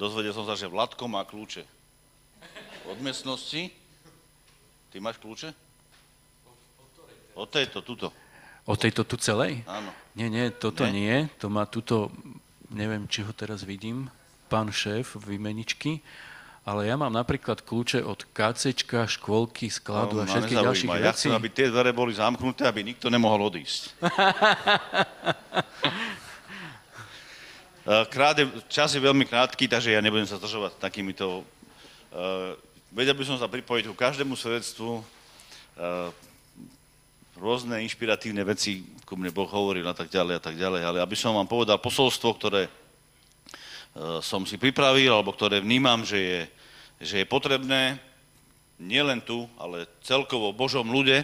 Dozvedel som sa, že Vladko má kľúče od miestnosti. Ty máš kľúče? Od tejto, tuto. O tejto tu celej? Áno. Nie, nie, toto Nie? nie. To má tuto, neviem, či ho teraz vidím, pán šéf vymeničky. Ale ja mám napríklad kľúče od KCčka, škôlky, skladu a No, ma všetkých ďalších nezaujíma. Ja vecí. chcem, aby tie dvere boli zamknuté, aby nikto nemohol odísť. Eh, Kráde, čas je veľmi krátky, takže ja nebudem sa zdržovať takýmito... Uh, vedel by som sa pripojiť ku každému svedectvu, uh, rôzne inšpiratívne veci, ku mne Boh hovoril a tak ďalej a tak ďalej, ale aby som vám povedal posolstvo, ktoré som si pripravil, alebo ktoré vnímam, že je, že je potrebné, nielen tu, ale celkovo Božom ľude.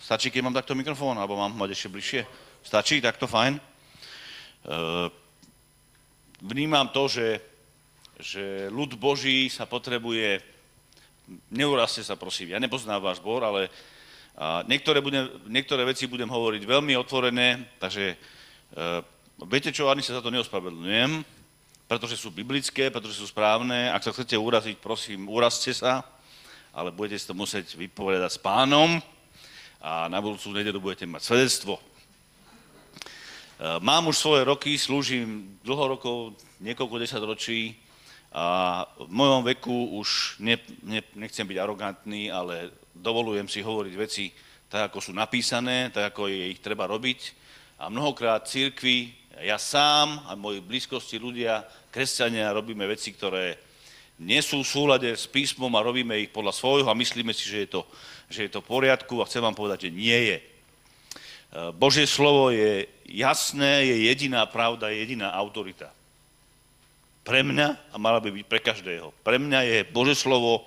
Stačí, keď mám takto mikrofón, alebo mám mať ešte bližšie? Stačí, takto fajn. Vnímam to, že, že ľud Boží sa potrebuje, neurazte sa prosím, ja nepoznám váš zbor, ale a niektoré, budem, niektoré veci budem hovoriť veľmi otvorené, takže uh, viete čo, ani sa za to neospravedlňujem, pretože sú biblické, pretože sú správne. Ak sa chcete uraziť, prosím, urazte sa, ale budete si to musieť vypovedať s pánom a na budúcu nedelu budete mať svedectvo. Mám už svoje roky, slúžim dlho rokov, niekoľko desaťročí a v mojom veku už ne, ne, nechcem byť arogantný, ale dovolujem si hovoriť veci tak, ako sú napísané, tak, ako je ich treba robiť. A mnohokrát církvi, ja sám a moji blízkosti ľudia, kresťania, robíme veci, ktoré nie sú v súlade s písmom a robíme ich podľa svojho a myslíme si, že je to, že je to v poriadku a chcem vám povedať, že nie je. Božie slovo je jasné, je jediná pravda, je jediná autorita. Pre mňa a mala by byť pre každého. Pre mňa je Božie slovo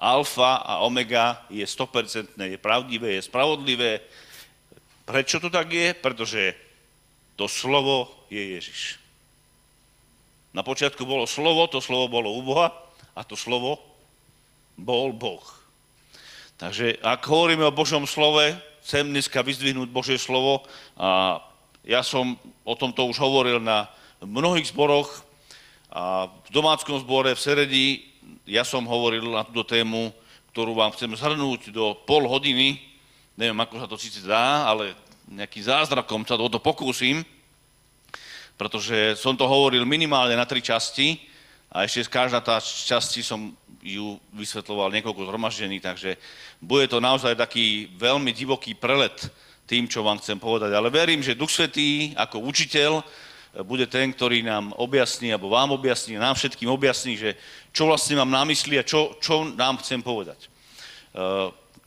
alfa a omega, je 100%, je pravdivé, je spravodlivé. Prečo to tak je? Pretože to slovo je Ježiš. Na počiatku bolo slovo, to slovo bolo u Boha a to slovo bol Boh. Takže ak hovoríme o Božom slove, chcem dneska vyzdvihnúť Božie slovo a ja som o tomto už hovoril na mnohých zboroch a v domáckom zbore v Seredi ja som hovoril na túto tému, ktorú vám chcem zhrnúť do pol hodiny. Neviem, ako sa to síce dá, ale nejakým zázrakom sa o to pokúsim, pretože som to hovoril minimálne na tri časti a ešte každá tá časti som ju vysvetloval niekoľko zhromaždení, takže bude to naozaj taký veľmi divoký prelet tým, čo vám chcem povedať. Ale verím, že Duch Svetý ako učiteľ bude ten, ktorý nám objasní, alebo vám objasní, nám všetkým objasní, že čo vlastne mám na mysli a čo, čo nám chcem povedať.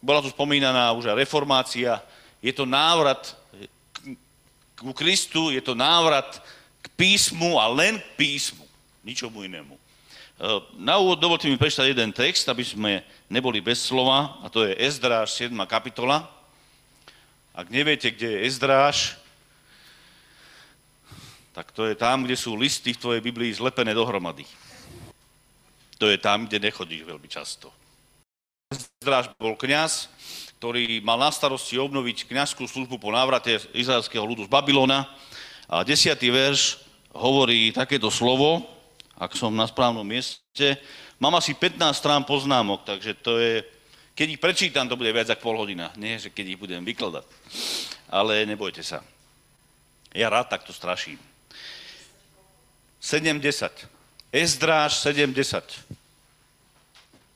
Bola tu spomínaná už aj reformácia, je to návrat ku Kristu, je to návrat k písmu a len k písmu, ničomu inému. Na úvod dovolte mi prečítať jeden text, aby sme neboli bez slova, a to je Ezdráž 7. kapitola. Ak neviete, kde je Ezdráž, tak to je tam, kde sú listy v tvojej Biblii zlepené dohromady. To je tam, kde nechodíš veľmi často. Ezdráž bol kňaz, ktorý mal na starosti obnoviť kňazskú službu po návrate izraelského ľudu z Babylona. A desiatý verš hovorí takéto slovo, ak som na správnom mieste. Mám asi 15 strán poznámok, takže to je, keď ich prečítam, to bude viac ako pol hodina. Nie, že keď ich budem vykladať. Ale nebojte sa. Ja rád takto straším. 70. Ezdráž 70.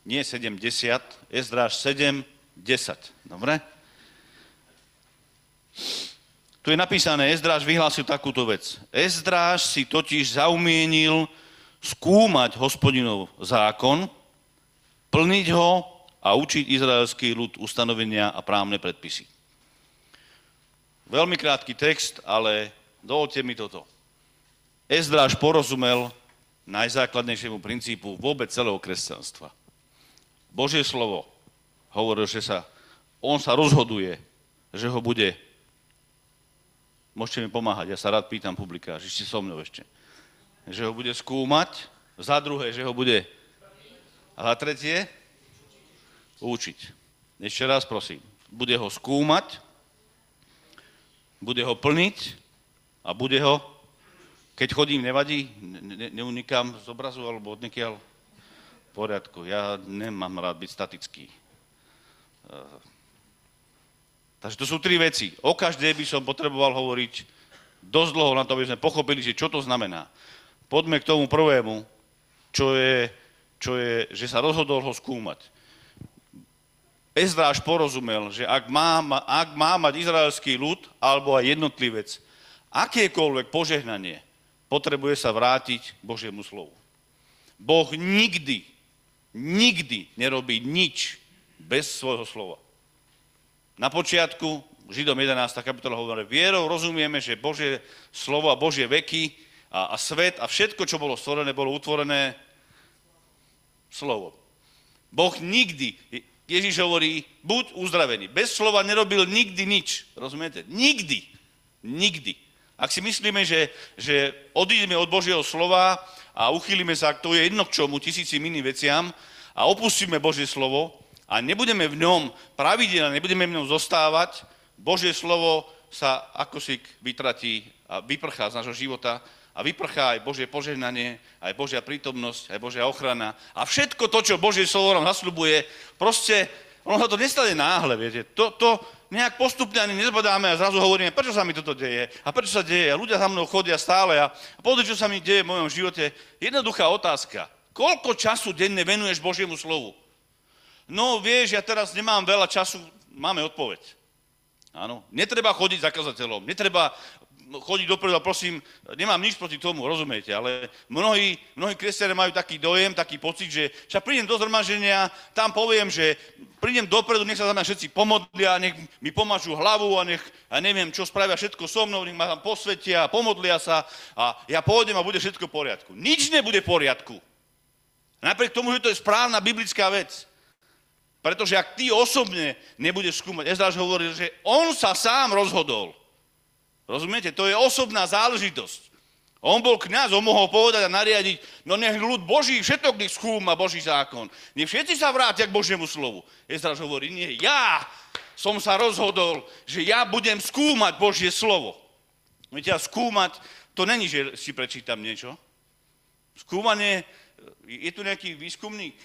Nie 70, Ezdráž 7, 10. Dobre? Tu je napísané, Ezdráž vyhlásil takúto vec. Ezdráž si totiž zaumienil skúmať hospodinov zákon, plniť ho a učiť izraelský ľud ustanovenia a právne predpisy. Veľmi krátky text, ale dovolte mi toto. Ezdráž porozumel najzákladnejšiemu princípu vôbec celého kresťanstva. Božie slovo hovoril, že sa, on sa rozhoduje, že ho bude, môžete mi pomáhať, ja sa rád pýtam publika, že ste so mnou ešte, že ho bude skúmať, za druhé, že ho bude, a za tretie, učiť. Ešte raz prosím, bude ho skúmať, bude ho plniť a bude ho Keď chodím, nevadí? Ne, ne, neunikám z obrazu alebo odniekiaľ? V poriadku, ja nemám rád byť statický. Uh, takže to sú tri veci. O každej by som potreboval hovoriť dosť dlho na to, aby sme pochopili, že čo to znamená. Poďme k tomu prvému, čo je, čo je že sa rozhodol ho skúmať. Ezráš porozumel, že ak má, ak má mať izraelský ľud alebo aj jednotlivec akékoľvek požehnanie, potrebuje sa vrátiť Božiemu slovu. Boh nikdy, nikdy nerobí nič bez svojho slova. Na počiatku, Židom 11. kapitola hovorí, vierou rozumieme, že Božie slovo a Božie veky a, a svet a všetko, čo bolo stvorené, bolo utvorené slovom. Boh nikdy, Ježiš hovorí, buď uzdravený. Bez slova nerobil nikdy nič. Rozumiete? Nikdy. Nikdy. Ak si myslíme, že, že odídeme od Božieho slova a uchýlime sa, to je jedno k čomu, tisícim iným veciam a opustíme Božie slovo a nebudeme v ňom pravidelne, nebudeme v ňom zostávať, Božie slovo sa ako si vytratí a vyprchá z nášho života a vyprchá aj Božie požehnanie, aj Božia prítomnosť, aj Božia ochrana. A všetko to, čo Božie slovo nám zasľubuje, proste, ono sa to nestane náhle, viete. To, to nejak postupne ani nezbadáme a zrazu hovoríme, prečo sa mi toto deje a prečo sa deje a ľudia za mnou chodia stále a, a pozri, čo sa mi deje v mojom živote. Jednoduchá otázka. Koľko času denne venuješ Božiemu slovu? No vieš, ja teraz nemám veľa času, máme odpoveď. Áno, netreba chodiť za kazateľom, netreba chodiť dopredu a prosím, nemám nič proti tomu, rozumiete, ale mnohí, mnohí kresťania majú taký dojem, taký pocit, že však prídem do zhromaždenia, tam poviem, že prídem dopredu, nech sa za mňa všetci pomodlia, nech mi pomažú hlavu a nech, a neviem, čo spravia všetko so mnou, nech ma tam posvetia, pomodlia sa a ja pôjdem a bude všetko v poriadku. Nič nebude v poriadku. Napriek tomu, že to je správna biblická vec. Pretože ak ty osobne nebudeš skúmať, Ezráš hovoril, že on sa sám rozhodol, Rozumiete? To je osobná záležitosť. On bol kňaz, on mohol povedať a nariadiť, no nech ľud Boží všetok nech skúma Boží zákon. Nech všetci sa vrátia k Božiemu slovu. Ezraž hovorí, nie, ja som sa rozhodol, že ja budem skúmať Božie slovo. Viete, a skúmať, to není, že si prečítam niečo. Skúmanie, je tu nejaký výskumník,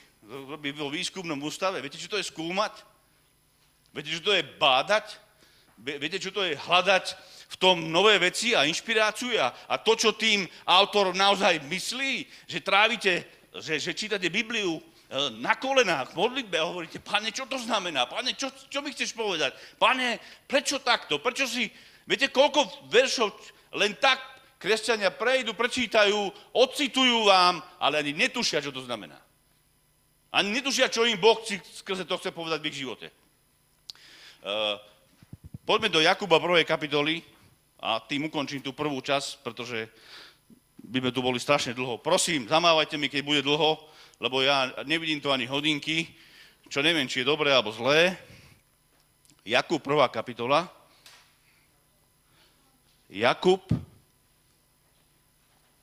vo výskumnom ústave, viete, čo to je skúmať? Viete, čo to je bádať? Viete, čo to je hľadať v tom nové veci a inšpiráciu a, a to, čo tým autor naozaj myslí, že trávite, že, že čítate Bibliu e, na kolenách, v modlitbe a hovoríte, pane, čo to znamená? Pane, čo, čo mi chceš povedať? Pane, prečo takto? Prečo si... Viete, koľko veršov len tak kresťania prejdu, prečítajú, ocitujú vám, ale ani netušia, čo to znamená. Ani netušia, čo im Boh skrze to chce povedať v ich živote. Uh, poďme do Jakuba 1. kapitoly, a tým ukončím tú prvú časť, pretože by sme tu boli strašne dlho. Prosím, zamávajte mi, keď bude dlho, lebo ja nevidím tu ani hodinky, čo neviem, či je dobré alebo zlé. Jakub, prvá kapitola. Jakub,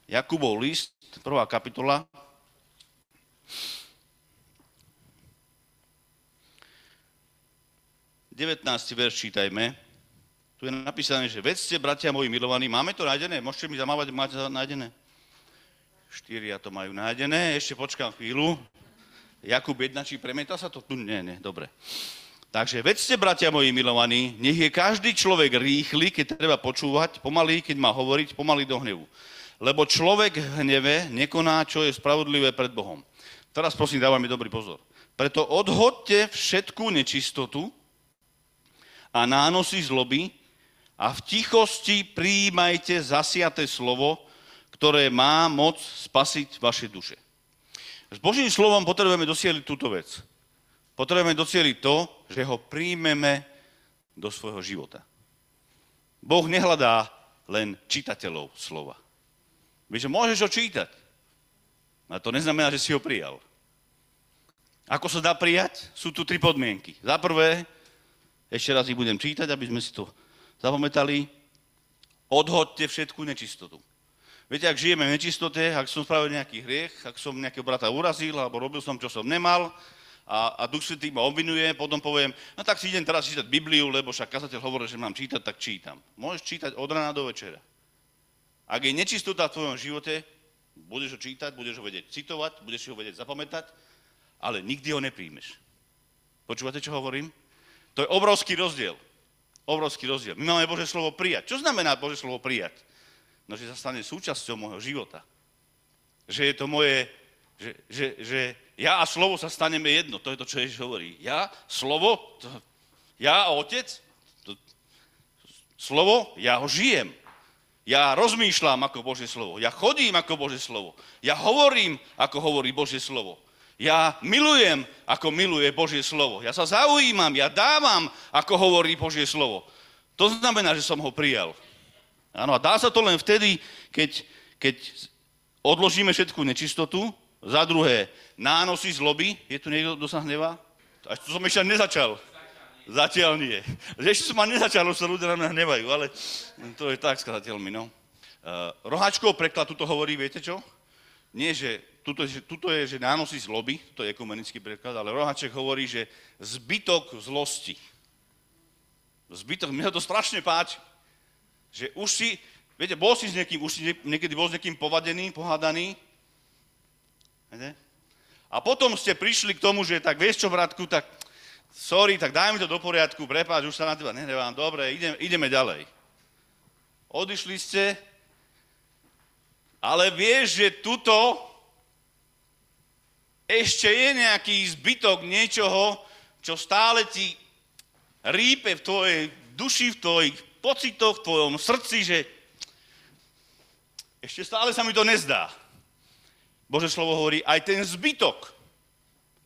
Jakubov list, prvá kapitola. Devetnácti verš čítajme. Tu je napísané, že vedzte, bratia moji milovaní, máme to nájdené? Môžete mi zamávať, máte to nájdené? Štyria to majú nájdené, ešte počkám chvíľu. Jakub 1, či premieta sa to? Tu nie, nie, dobre. Takže vedzte, bratia moji milovaní, nech je každý človek rýchly, keď treba počúvať, pomalý, keď má hovoriť, pomalý do hnevu. Lebo človek v hneve nekoná, čo je spravodlivé pred Bohom. Teraz prosím, dávajme dobrý pozor. Preto odhodte všetkú nečistotu a nánosy zloby, a v tichosti prijímajte zasiaté slovo, ktoré má moc spasiť vaše duše. S Božím slovom potrebujeme dosieliť túto vec. Potrebujeme dosieliť to, že ho príjmeme do svojho života. Boh nehľadá len čitateľov slova. Vieš, môžeš ho čítať, a to neznamená, že si ho prijal. Ako sa dá prijať? Sú tu tri podmienky. Za prvé, ešte raz ich budem čítať, aby sme si to zapamätali, odhodte všetku nečistotu. Viete, ak žijeme v nečistote, ak som spravil nejaký hriech, ak som nejakého brata urazil, alebo robil som, čo som nemal, a, a Duch Svetý ma obvinuje, potom poviem, no tak si idem teraz čítať Bibliu, lebo však kazateľ hovorí, že mám čítať, tak čítam. Môžeš čítať od rána do večera. Ak je nečistota v tvojom živote, budeš ho čítať, budeš ho vedieť citovať, budeš ho vedieť zapamätať, ale nikdy ho nepríjmeš. Počúvate, čo hovorím? To je obrovský rozdiel. Obrovský rozdiel. My máme Bože slovo prijať. Čo znamená Bože slovo prijať? No, že sa stane súčasťou môjho života. Že je to moje, že, že, že ja a slovo sa staneme jedno. To je to, čo Ježiš hovorí. Ja, slovo, to, ja a otec, to, slovo, ja ho žijem. Ja rozmýšľam ako Božie slovo. Ja chodím ako Božie slovo. Ja hovorím, ako hovorí Božie slovo. Ja milujem, ako miluje Božie slovo. Ja sa zaujímam, ja dávam, ako hovorí Božie slovo. To znamená, že som ho prijal. Áno, a dá sa to len vtedy, keď, keď odložíme všetku nečistotu, za druhé, nánosy zloby. Je tu niekto, kto sa hnevá? Až to som ešte nezačal. Zatiaľ nie. Ešte som ma nezačal, už sa ľudia na mňa hnevajú, ale to je tak s kazateľmi, no. Uh, roháčkov preklad tuto hovorí, viete čo? Nie, že tuto, že, tuto je, že nánosy zloby, to je ekumenický preklad, ale Rohaček hovorí, že zbytok zlosti. Zbytok, mne to strašne páči. Že už si, viete, bol si s niekým, už si niekedy bol s niekým povadený, pohádaný. Viete? A potom ste prišli k tomu, že tak vieš čo, bratku, tak sorry, tak daj mi to do poriadku, prepáč, už sa na teba nehnevám, dobre, ideme, ideme ďalej. Odišli ste, ale vieš, že tuto ešte je nejaký zbytok niečoho, čo stále ti rípe v tvojej duši, v tvojich pocitoch, v tvojom srdci, že ešte stále sa mi to nezdá. Bože slovo hovorí, aj ten zbytok,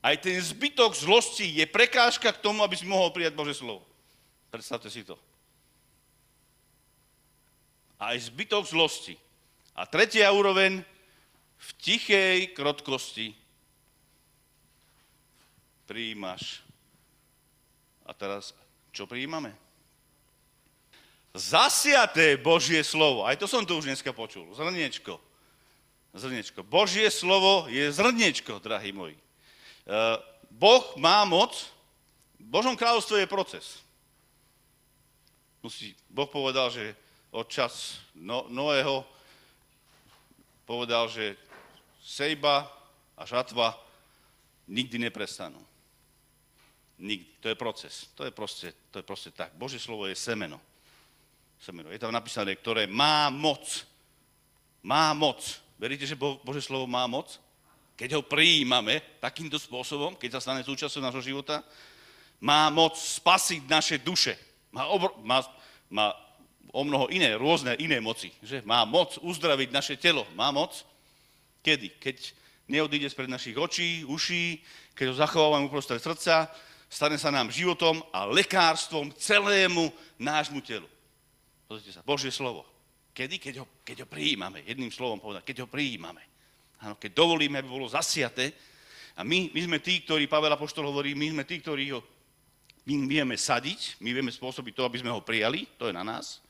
aj ten zbytok zlosti je prekážka k tomu, aby si mohol prijať Bože slovo. Predstavte si to. Aj zbytok zlosti. A tretia úroveň, v tichej krotkosti prijímaš. A teraz, čo prijímame? Zasiaté Božie slovo. Aj to som tu už dneska počul. Zrniečko. Zrniečko. Božie slovo je zrniečko, drahí moji. E, boh má moc, Božom kráľovstve je proces. Boh povedal, že od čas no, Noého povedal, že sejba a žatva nikdy neprestanú. Nikdy. To je proces. To je proste, to je proste tak. Božie slovo je semeno. semeno. Je tam napísané, ktoré má moc. Má moc. Veríte, že Bo- Božie slovo má moc? Keď ho prijímame takýmto spôsobom, keď sa stane súčasťou nášho života, má moc spasiť naše duše. Má, obr- má, má o mnoho iné, rôzne iné moci. Že? Má moc uzdraviť naše telo. Má moc? Kedy? Keď neodíde spred našich očí, uší, keď ho zachovávame uprostred srdca, stane sa nám životom a lekárstvom celému nášmu telu. Pozrite sa, Božie slovo. Kedy? Keď ho, keď ho prijímame. Jedným slovom povedať, keď ho prijímame. Áno, keď dovolíme, aby bolo zasiaté. A my, my sme tí, ktorí, Pavel Apoštol hovorí, my sme tí, ktorí ho my vieme sadiť, my vieme spôsobiť to, aby sme ho prijali, to je na nás,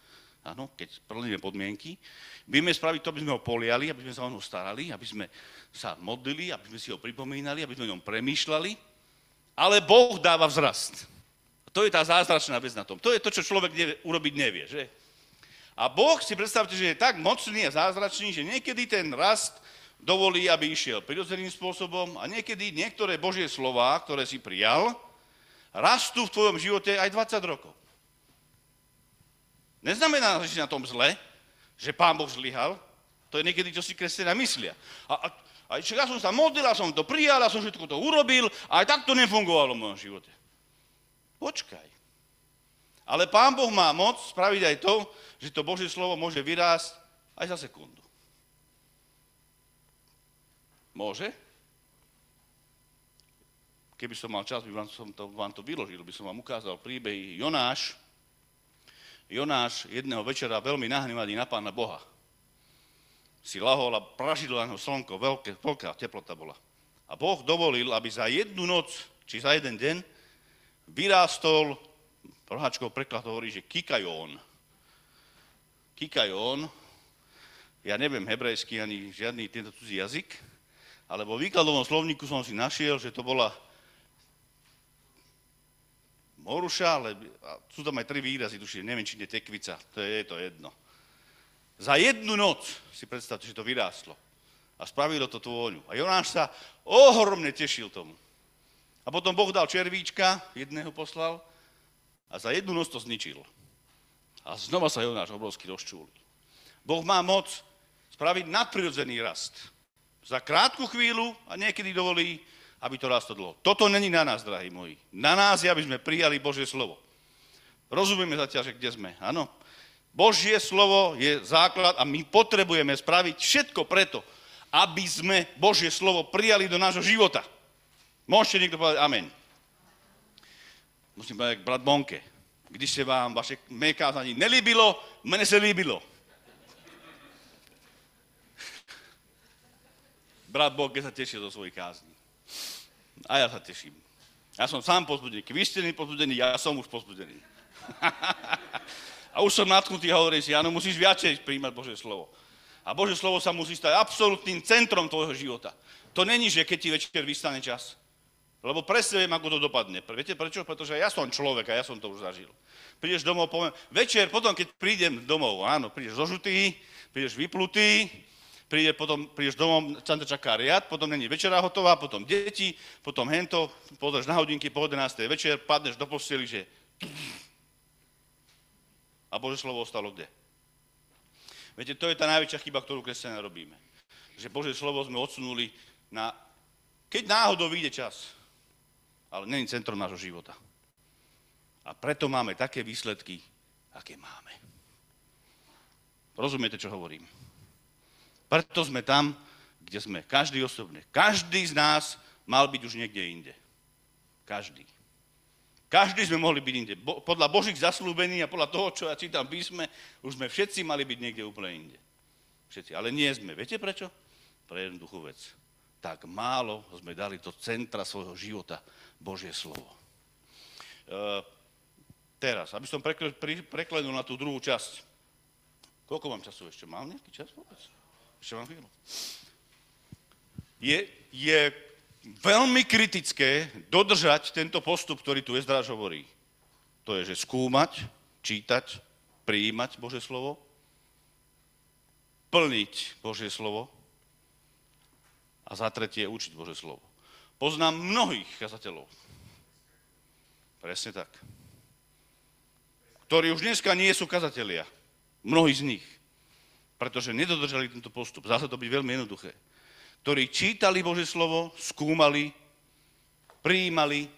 áno, keď splníme podmienky. Vieme spraviť to, aby sme ho poliali, aby sme sa o neho starali, aby sme sa modlili, aby sme si ho pripomínali, aby sme o ňom premýšľali, ale Boh dáva vzrast. To je tá zázračná vec na tom. To je to, čo človek nevie, urobiť nevie. Že? A Boh si predstavte, že je tak mocný a zázračný, že niekedy ten rast dovolí, aby išiel prirodzeným spôsobom a niekedy niektoré Božie slova, ktoré si prijal, rastú v tvojom živote aj 20 rokov. Neznamená, že na tom zle, že Pán Boh zlyhal, to je niekedy, čo si kresťania myslia. A, a a ja som sa modlil, a som to prijal, a som všetko to urobil, a aj tak to nefungovalo v mojom živote. Počkaj. Ale Pán Boh má moc spraviť aj to, že to Božie slovo môže vyrásť aj za sekundu. Môže? Keby som mal čas, by vám, som to, vám to vyložil, by som vám ukázal príbeh Jonáš. Jonáš jedného večera veľmi nahnevaný na Pána Boha si lahol a pražidlo na slnko, veľké, veľká teplota bola. A Boh dovolil, aby za jednu noc, či za jeden deň, vyrástol, roháčkov preklad hovorí, že kikajón. Kikajón, ja neviem hebrejský ani žiadny tento cudzí jazyk, ale vo výkladovom slovníku som si našiel, že to bola moruša, ale sú tam aj tri výrazy, tuším, neviem, či je tekvica, to je, to jedno. Za jednu noc, si predstavte, že to vyrástlo. A spravilo to vôňu. A Jonáš sa ohromne tešil tomu. A potom Boh dal červíčka, jedného poslal a za jednu noc to zničil. A znova sa Jonáš obrovsky rozčúli. Boh má moc spraviť nadprirodzený rast. Za krátku chvíľu a niekedy dovolí, aby to rastlo dlho. Toto není na nás, drahí moji. Na nás je, aby sme prijali Božie slovo. Rozumieme zatiaľ, že kde sme. Áno. Božie slovo je základ a my potrebujeme spraviť všetko preto, aby sme Božie slovo prijali do nášho života. Môžete niekto povedať amen. Musím povedať, brat Bonke, když se vám vaše mé nelíbilo, mne se líbilo. Brat Bonke sa tešil zo svojich kázní. A ja sa teším. Ja som sám pozbudený. Vy ste pozbudený, ja som už pozbudený. a už som natknutý a hovorím si, áno, musíš viacej príjmať Božie slovo. A Božie slovo sa musí stať absolútnym centrom tvojho života. To není, že keď ti večer vystane čas. Lebo presne viem, ako to dopadne. Viete prečo? Pretože ja som človek a ja som to už zažil. Prídeš domov, poviem, večer, potom keď prídem domov, áno, prídeš zožutý, prídeš vyplutý, príde, potom prídeš domov, tam ťa čaká riad, potom není večera hotová, potom deti, potom hento, pozrieš na hodinky po 11. večer, padneš do posteli, že... A Bože slovo ostalo kde? Viete, to je tá najväčšia chyba, ktorú kresťania robíme. Že Bože slovo sme odsunuli na... Keď náhodou vyjde čas, ale není centrom nášho života. A preto máme také výsledky, aké máme. Rozumiete, čo hovorím? Preto sme tam, kde sme. Každý osobne. Každý z nás mal byť už niekde inde. Každý. Každý sme mohli byť inde. Bo, podľa Božích zaslúbení a podľa toho, čo ja čítam písme, už sme všetci mali byť niekde úplne inde. Všetci. Ale nie sme. Viete prečo? Pre jednoduchú vec. Tak málo sme dali do centra svojho života Božie slovo. E, teraz, aby som preklenul na tú druhú časť. Koľko mám času ešte? Mám nejaký čas vôbec? Chvíľu. Je, je veľmi kritické dodržať tento postup, ktorý tu Ezdráž hovorí. To je, že skúmať, čítať, prijímať Bože slovo, plniť Božie slovo a za tretie učiť Bože slovo. Poznám mnohých kazateľov. Presne tak. Ktorí už dneska nie sú kazatelia. Mnohí z nich pretože nedodržali tento postup. Zase to byť veľmi jednoduché. Ktorí čítali Bože slovo, skúmali, prijímali,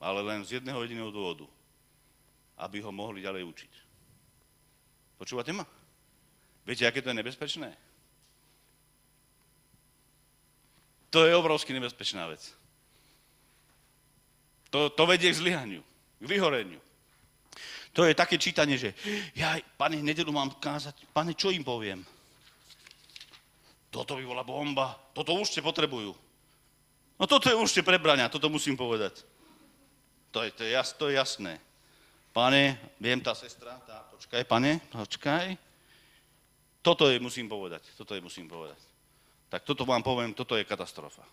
ale len z jedného jediného dôvodu. Aby ho mohli ďalej učiť. Počúvate ma? Viete, aké to je nebezpečné? To je obrovsky nebezpečná vec. To, to vedie k zlyhaniu, k vyhoreniu. To je také čítanie, že ja, pane, nedelu mám kázať, pane, čo im poviem? Toto by bola bomba, toto už ste potrebujú. No toto je už ste prebrania, toto musím povedať. To je, to je, jas, to je jasné. Pane, viem, tá sestra, tá, počkaj, pane, počkaj. Toto je musím povedať, toto je musím povedať. Tak toto vám poviem, toto je katastrofa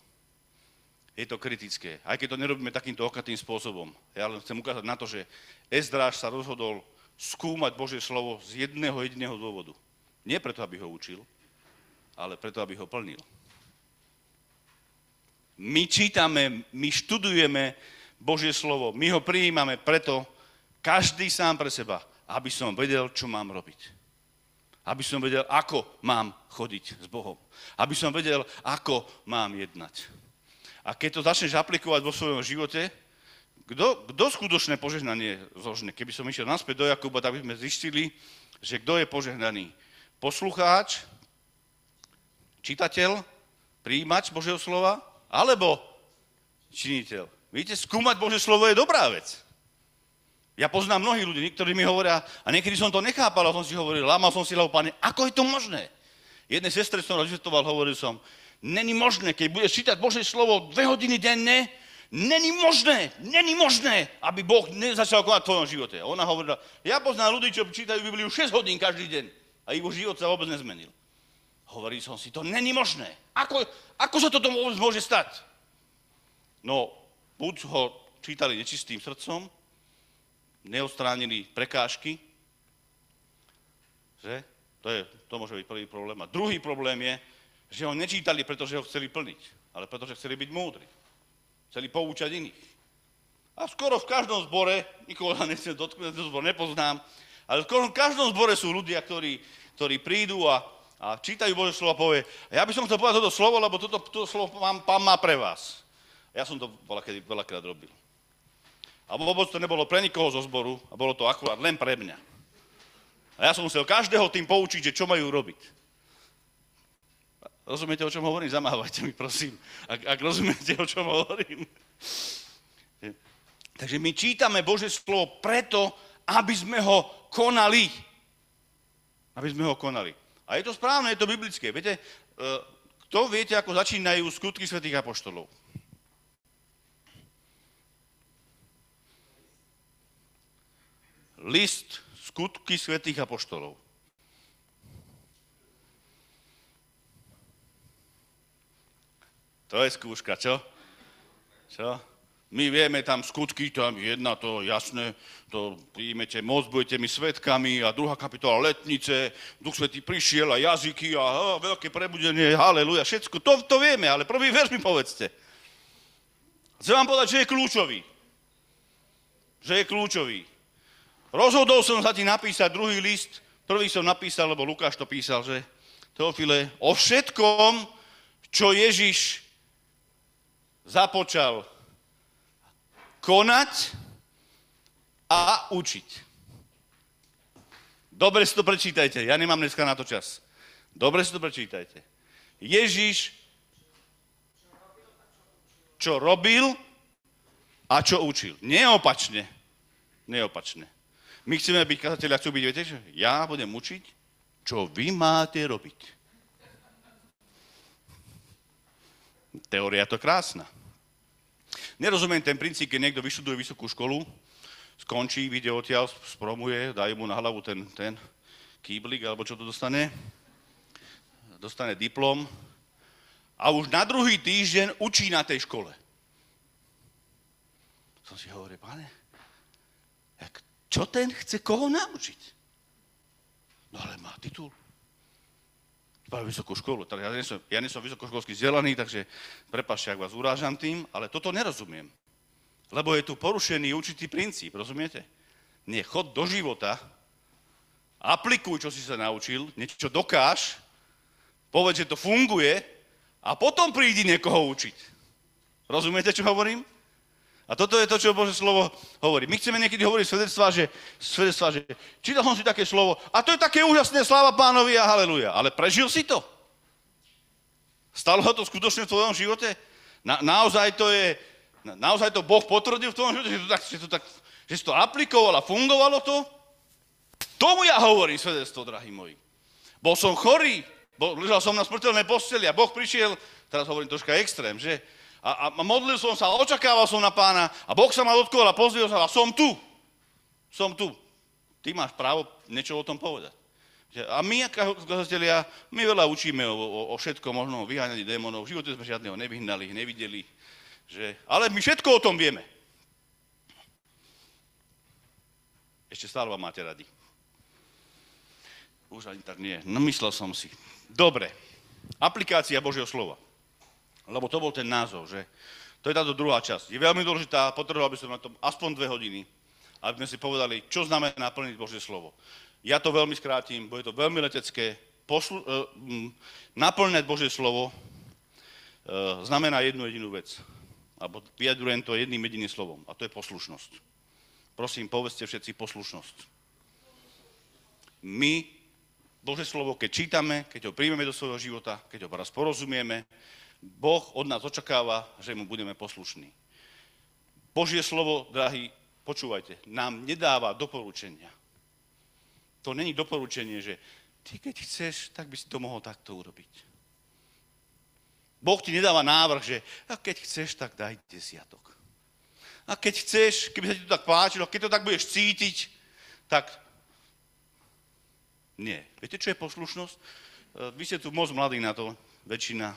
je to kritické. Aj keď to nerobíme takýmto okatým spôsobom. Ja len chcem ukázať na to, že Ezdráž sa rozhodol skúmať Božie slovo z jedného jediného dôvodu. Nie preto, aby ho učil, ale preto, aby ho plnil. My čítame, my študujeme Božie slovo, my ho prijímame preto, každý sám pre seba, aby som vedel, čo mám robiť. Aby som vedel, ako mám chodiť s Bohom. Aby som vedel, ako mám jednať. A keď to začneš aplikovať vo svojom živote, kto, kto skutočné požehnanie zožne? Keby som išiel naspäť do Jakuba, tak by sme zistili, že kto je požehnaný. Poslucháč, čitateľ, príjimač Božieho slova, alebo činiteľ. Vidíte, skúmať Božie slovo je dobrá vec. Ja poznám mnohých ľudí, niektorí mi hovoria, a niekedy som to nechápal, a som si hovoril, lámal som si hlavu, pane, ako je to možné? Jednej sestre som rozvetoval, hovoril som, Není možné, keď budeš čítať Božie slovo dve hodiny denne, není možné, není možné, aby Boh nezačal konať v tvojom živote. Ona hovorila, ja poznám ľudí, čo čítajú Bibliu 6 hodín každý deň a ich život sa vôbec nezmenil. Hovoril som si, to není možné. Ako, ako sa toto vôbec môže stať? No, buď ho čítali nečistým srdcom, neodstránili prekážky, že? To, je, to môže byť prvý problém. A druhý problém je, že ho nečítali, pretože ho chceli plniť, ale pretože chceli byť múdri. Chceli poučať iných. A skoro v každom zbore, nikoho nechcem dotknúť, ten zbor nepoznám, ale skoro v každom zbore sú ľudia, ktorí, ktorí prídu a, a čítajú Bože slovo a povie, ja by som chcel povedať toto slovo, lebo toto, toto slovo mám, pán má pre vás. Ja som to veľakrát, veľakrát robil. A vôbec to nebolo pre nikoho zo zboru, a bolo to akurát len pre mňa. A ja som musel každého tým poučiť, že čo majú robiť. Rozumiete, o čom hovorím? Zamávajte mi, prosím, ak, ak rozumiete, o čom hovorím. Takže my čítame Bože slovo preto, aby sme ho konali. Aby sme ho konali. A je to správne, je to biblické. Viete, e, kto viete, ako začínajú skutky svätých apoštolov? List skutky svätých apoštolov. To je skúška, čo? Čo? My vieme tam skutky, tam jedna, to jasné, to príjmete moc, budete mi svetkami a druhá kapitola letnice, Duch Svetý prišiel a jazyky a, a veľké prebudenie, haleluja, všetko, to, to vieme, ale prvý verš mi povedzte. Chcem vám povedať, že je kľúčový. Že je kľúčový. Rozhodol som sa ti napísať druhý list, prvý som napísal, lebo Lukáš to písal, že Teofile, o všetkom, čo Ježiš započal konať a učiť. Dobre si to prečítajte, ja nemám dneska na to čas. Dobre si to prečítajte. Ježiš, čo robil a čo učil. Neopačne. Neopačne. My chceme byť kazatelia, chcú byť, viete, že ja budem učiť, čo vy máte robiť. Teória to krásna. Nerozumiem ten princíp, keď niekto vyštuduje vysokú školu, skončí, vyjde odtiaľ, spromuje, dajú mu na hlavu ten, ten kýblik, alebo čo to dostane, dostane diplom a už na druhý týždeň učí na tej škole. Som si hovoril, pane, čo ten chce koho naučiť? No ale má titul. Má vysokú školu. Tak ja, nie som, ja nie som vysokoškolský vzdelaný, takže prepáčte, ak vás urážam tým, ale toto nerozumiem. Lebo je tu porušený určitý princíp, rozumiete? Nie, chod do života, aplikuj, čo si sa naučil, niečo dokáž, povedz, že to funguje a potom prídi niekoho učiť. Rozumiete, čo hovorím? A toto je to, čo Bože slovo hovorí. My chceme niekedy hovoriť svedectvá, že, svedectvá, že čítal som si také slovo a to je také úžasné, sláva pánovi a haleluja. Ale prežil si to? Stalo to skutočne v tvojom živote? Na, naozaj to je, naozaj to Boh potvrdil v tvojom živote, že to tak, že to, tak, že to aplikoval a fungovalo to? Tomu ja hovorím svedectvo, drahí moji. Bol som chorý, bol, ležal som na smrteľnej posteli a Boh prišiel, teraz hovorím troška extrém, že a, a modlil som sa, očakával som na pána a Boh sa ma dotkol a pozrel sa a som tu. Som tu. Ty máš právo niečo o tom povedať. A my, ako kazatelia, my veľa učíme o, o, o všetko možno, o vyháňaní démonov. V živote sme žiadneho nevyhnali, nevideli. Že... Ale my všetko o tom vieme. Ešte stále vám máte radi. Už ani tak nie. No myslel som si. Dobre. Aplikácia Božieho slova. Lebo to bol ten názov, že to je táto druhá časť. Je veľmi dôležitá, potreboval by som na tom aspoň dve hodiny, aby sme si povedali, čo znamená plniť Božie slovo. Ja to veľmi skrátim, bude to veľmi letecké. Poslu, uh, naplňať Božie slovo uh, znamená jednu jedinú vec. Alebo vyjadrujem to jedným jediným slovom. A to je poslušnosť. Prosím, povedzte všetci poslušnosť. My Bože slovo, keď čítame, keď ho príjmeme do svojho života, keď ho raz porozumieme, Boh od nás očakáva, že mu budeme poslušní. Božie slovo, drahí, počúvajte, nám nedáva doporučenia. To není doporučenie, že ty keď chceš, tak by si to mohol takto urobiť. Boh ti nedáva návrh, že a keď chceš, tak daj desiatok. A keď chceš, keby sa ti to tak páčilo, keď to tak budeš cítiť, tak nie. Viete, čo je poslušnosť? E, vy ste tu moc mladí na to, väčšina.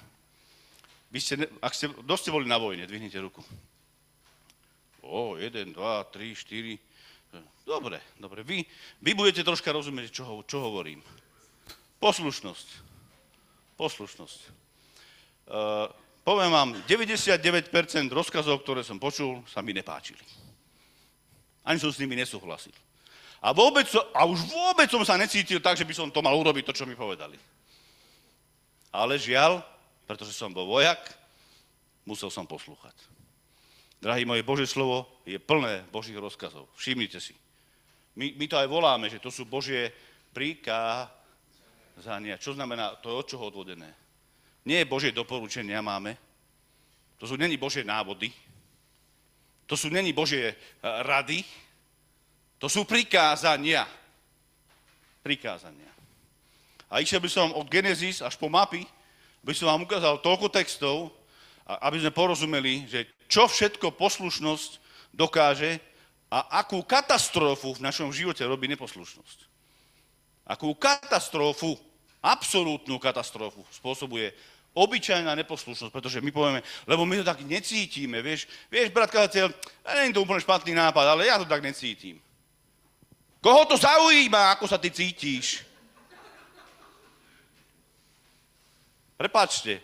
Vy ste, ak ste, kto ste boli na vojne, dvihnite ruku. O, jeden, dva, tri, štyri. Dobre, dobre. Vy, vy budete troška rozumieť, čo, čo hovorím. Poslušnosť. Poslušnosť. Uh, poviem vám, 99% rozkazov, ktoré som počul, sa mi nepáčili. Ani som s nimi nesúhlasil. A, vôbec, a už vôbec som sa necítil tak, že by som to mal urobiť, to, čo mi povedali. Ale žiaľ, pretože som bol vojak, musel som poslúchať. Drahý moje Božie slovo je plné Božích rozkazov. Všimnite si. My, my to aj voláme, že to sú Božie prikázania. Čo znamená, to od čoho odvodené? Nie Božie doporučenia máme, to sú není Božie návody, to sú není Božie e, rady, to sú prikázania. Prikázania. A išiel by som od Genesis až po mapy, by som vám ukázal toľko textov, aby sme porozumeli, že čo všetko poslušnosť dokáže a akú katastrofu v našom živote robí neposlušnosť. Akú katastrofu, absolútnu katastrofu spôsobuje obyčajná neposlušnosť, pretože my povieme, lebo my to tak necítime, vieš, vieš, brat kazateľ, nie je to úplne špatný nápad, ale ja to tak necítim. Koho to zaujíma, ako sa ty cítiš? Prepačte.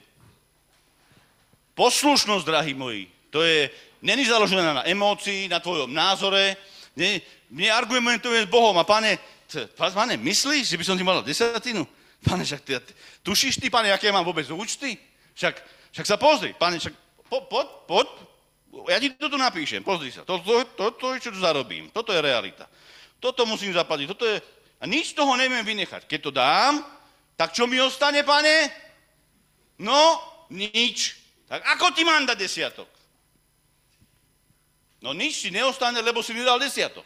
Poslušnosť, drahí moji, to je, není založené na emócii, na tvojom názore. Nie, nie argumentujeme s Bohom. A pane, pane, myslíš, že by som ti mal desatinu? Pane, však ty, tušíš ty, pane, aké mám vôbec účty? Však, však sa pozri, pane, však po, poď, poď, ja ti to tu napíšem, pozri sa, to, to, to, to je, čo tu zarobím, toto je realita. Toto musím zaplatiť, toto je, a nič z toho neviem vynechať. Keď to dám, tak čo mi ostane, pane? No, nič. Tak ako ti mám dať desiatok? No nič ti neostane, lebo si nedal desiatok.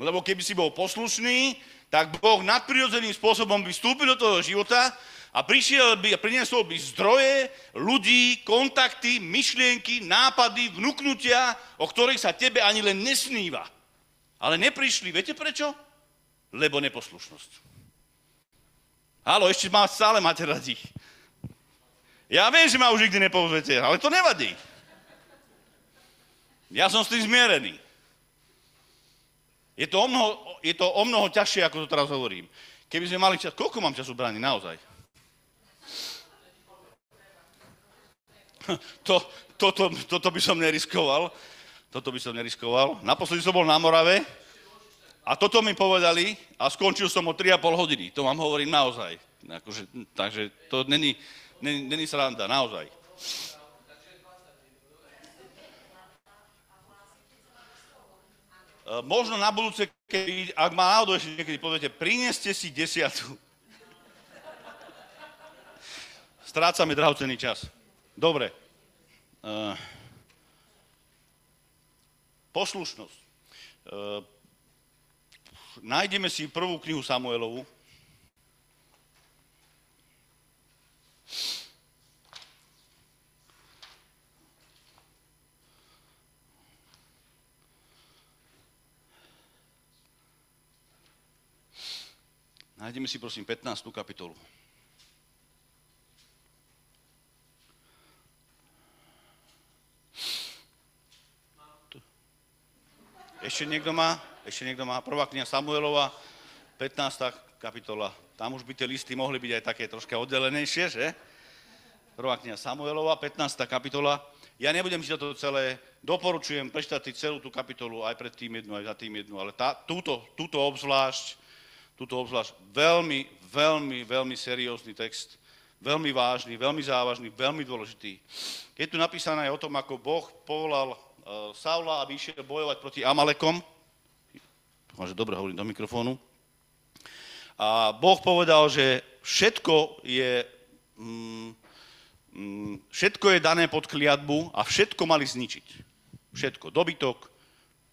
Lebo keby si bol poslušný, tak Boh nadprirodzeným spôsobom by vstúpil do toho života a prišiel by a priniesol by zdroje, ľudí, kontakty, myšlienky, nápady, vnúknutia, o ktorých sa tebe ani len nesníva. Ale neprišli. Viete prečo? Lebo neposlušnosť. Halo, ešte ma stále máte radi. Ja viem, že ma už nikdy nepozvete, ale to nevadí. Ja som s tým zmierený. Je to o mnoho, je to o mnoho ťažšie, ako to teraz hovorím. Keby sme mali čas, koľko mám času brániť, naozaj? To, toto, toto by som neriskoval. Toto by som neriskoval. Naposledy som bol na Morave a toto mi povedali a skončil som o 3,5 hodiny. To vám hovorím naozaj. Akože, takže to není, není, sranda, naozaj. E, možno na budúce, keď, ak ma náhodou ešte niekedy poviete, prineste si desiatu. Strácame drahocený čas. Dobre. Uh, poslušnosť. Uh, nájdeme si prvú knihu Samuelovu, Nájdeme si prosím 15. kapitolu. Ešte niekto má? Ešte niekto má? Prvá kniha Samuelova, 15. kapitola. Tam už by tie listy mohli byť aj také troška oddelenejšie, že? Prvá kniha Samuelova, 15. kapitola. Ja nebudem čítať to celé, doporučujem prečítať celú tú kapitolu aj pred tým jednu, aj za tým jednu, ale tá, túto, túto obzvlášť túto obzvlášť veľmi, veľmi, veľmi seriózny text, veľmi vážny, veľmi závažný, veľmi dôležitý. Je tu napísané aj o tom, ako Boh povolal e, Saula, aby išiel bojovať proti Amalekom. Dúfam, že dobre hovorím do mikrofónu. A Boh povedal, že všetko je, mm, mm, všetko je dané pod kliatbu a všetko mali zničiť. Všetko. Dobytok,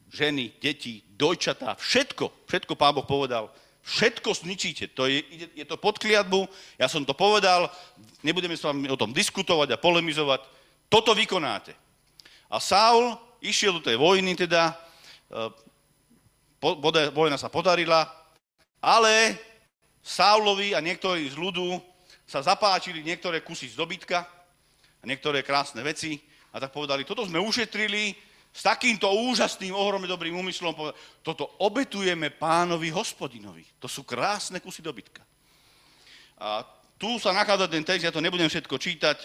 ženy, deti, dojčatá, všetko. Všetko Pán Boh povedal, všetko zničíte. To je, je to pod kliatbu, ja som to povedal, nebudeme s vami o tom diskutovať a polemizovať. Toto vykonáte. A Saul išiel do tej vojny teda, e, vojna sa podarila, ale Saulovi a niektorí z ľudu sa zapáčili niektoré kusy z dobytka a niektoré krásne veci a tak povedali, toto sme ušetrili, s takýmto úžasným, ohromne dobrým úmyslom toto obetujeme pánovi hospodinovi. To sú krásne kusy dobytka. A tu sa nachádza ten text, ja to nebudem všetko čítať.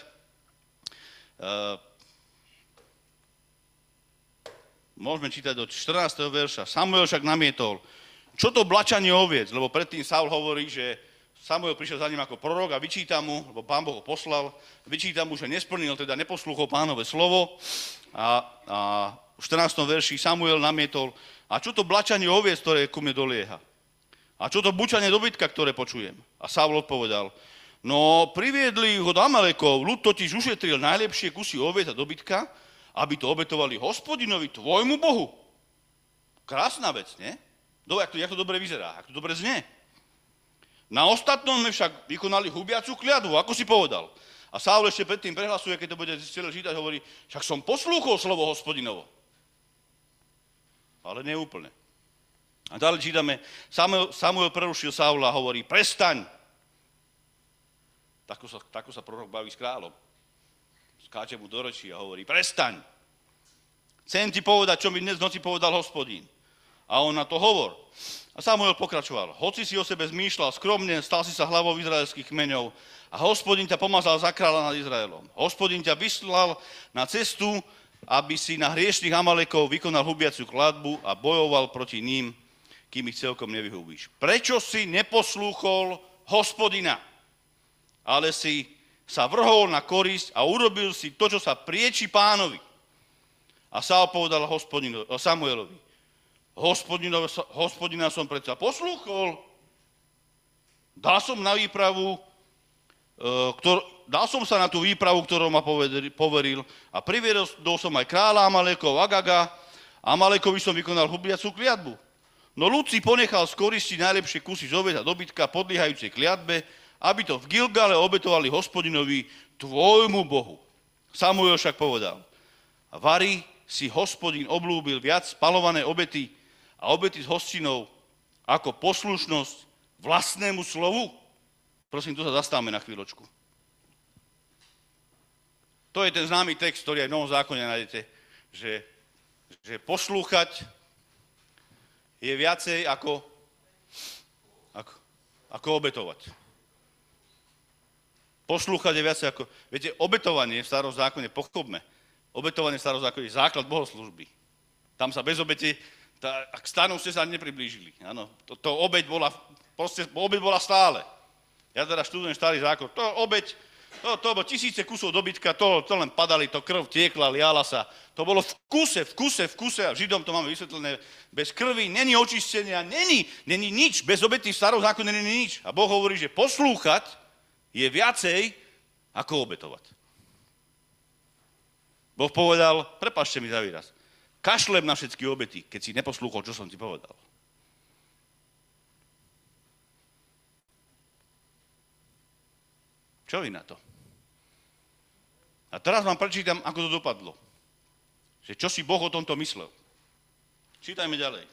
Uh, môžeme čítať od 14. verša. Samuel však namietol, čo to blačanie oviec, lebo predtým Saul hovorí, že Samuel prišiel za ním ako prorok a vyčíta mu, lebo pán Boh ho poslal, vyčíta mu, že nesplnil, teda neposlúchol pánové slovo. A, a v 14. verši Samuel namietol, a čo to blačanie oviec, ktoré ku mne dolieha? A čo to bučanie dobytka, ktoré počujem? A Saul odpovedal, no priviedli ho do Amalekov, ľud totiž ušetril najlepšie kusy oviec a dobytka, aby to obetovali hospodinovi, tvojmu Bohu. Krásna vec, nie? Do, jak, to, jak to dobre vyzerá, jak to dobre znie. Na ostatnom sme však vykonali hubiacu kliadvu, ako si povedal. A Saul ešte predtým prehlasuje, keď to bude celé čítať, hovorí, však som poslúchol slovo hospodinovo. Ale neúplne. A ďalej čítame, Samuel, Samuel prerušil Saula a hovorí, prestaň. Tako sa, tako sa prorok baví s kráľom. Skáče mu do rečí a hovorí, prestaň. Chcem ti povedať, čo mi dnes noci povedal hospodín. A on na to hovor. A Samuel pokračoval. Hoci si o sebe zmýšľal skromne, stal si sa hlavou izraelských kmeňov a hospodin ťa pomazal za kráľa nad Izraelom. Hospodin ťa vyslal na cestu, aby si na hriešných Amalekov vykonal hubiacu kladbu a bojoval proti ním, kým ich celkom nevyhubíš. Prečo si neposlúchol hospodina, ale si sa vrhol na korisť a urobil si to, čo sa prieči pánovi? A Saul povedal Samuelovi, hospodina som predsa poslúchol, dal som na výpravu, ktor, dal som sa na tú výpravu, ktorú ma poveril a priviedol som aj kráľa Amalekov Agaga, Amalekovi som vykonal hubiacu kliatbu. No si ponechal skoristiť najlepšie kusy z a dobytka podliehajúcej kliatbe, aby to v Gilgale obetovali hospodinovi tvojmu Bohu. Samuel však povedal, Vary si hospodin oblúbil viac spalované obety a obety s hostinou ako poslušnosť vlastnému slovu? Prosím, tu sa zastávame na chvíľočku. To je ten známy text, ktorý aj v Novom zákone nájdete, že, že poslúchať je viacej ako, ako, ako obetovať. Poslúchať je viacej ako... Viete, obetovanie v starom zákone, pochopme, obetovanie v starom zákone je základ bohoslužby. Tam sa bez obete tá, k stanu ste sa nepriblížili. Áno, to, to obeď bola, proste, obeď bola stále. Ja teda študujem starý zákon. To obeď, to, to bolo tisíce kusov dobytka, to, to len padali, to krv tiekla, liala sa. To bolo v kuse, v kuse, v kuse a Židom to máme vysvetlené. Bez krvi není očistenia, není, není nič. Bez obety v starom zákone není nič. A Boh hovorí, že poslúchať je viacej ako obetovať. Boh povedal, prepašte mi za výraz, kašlem na všetky obety, keď si neposlúchol, čo som ti povedal. Čo vy na to? A teraz vám prečítam, ako to dopadlo. Že čo si Boh o tomto myslel. Čítajme ďalej.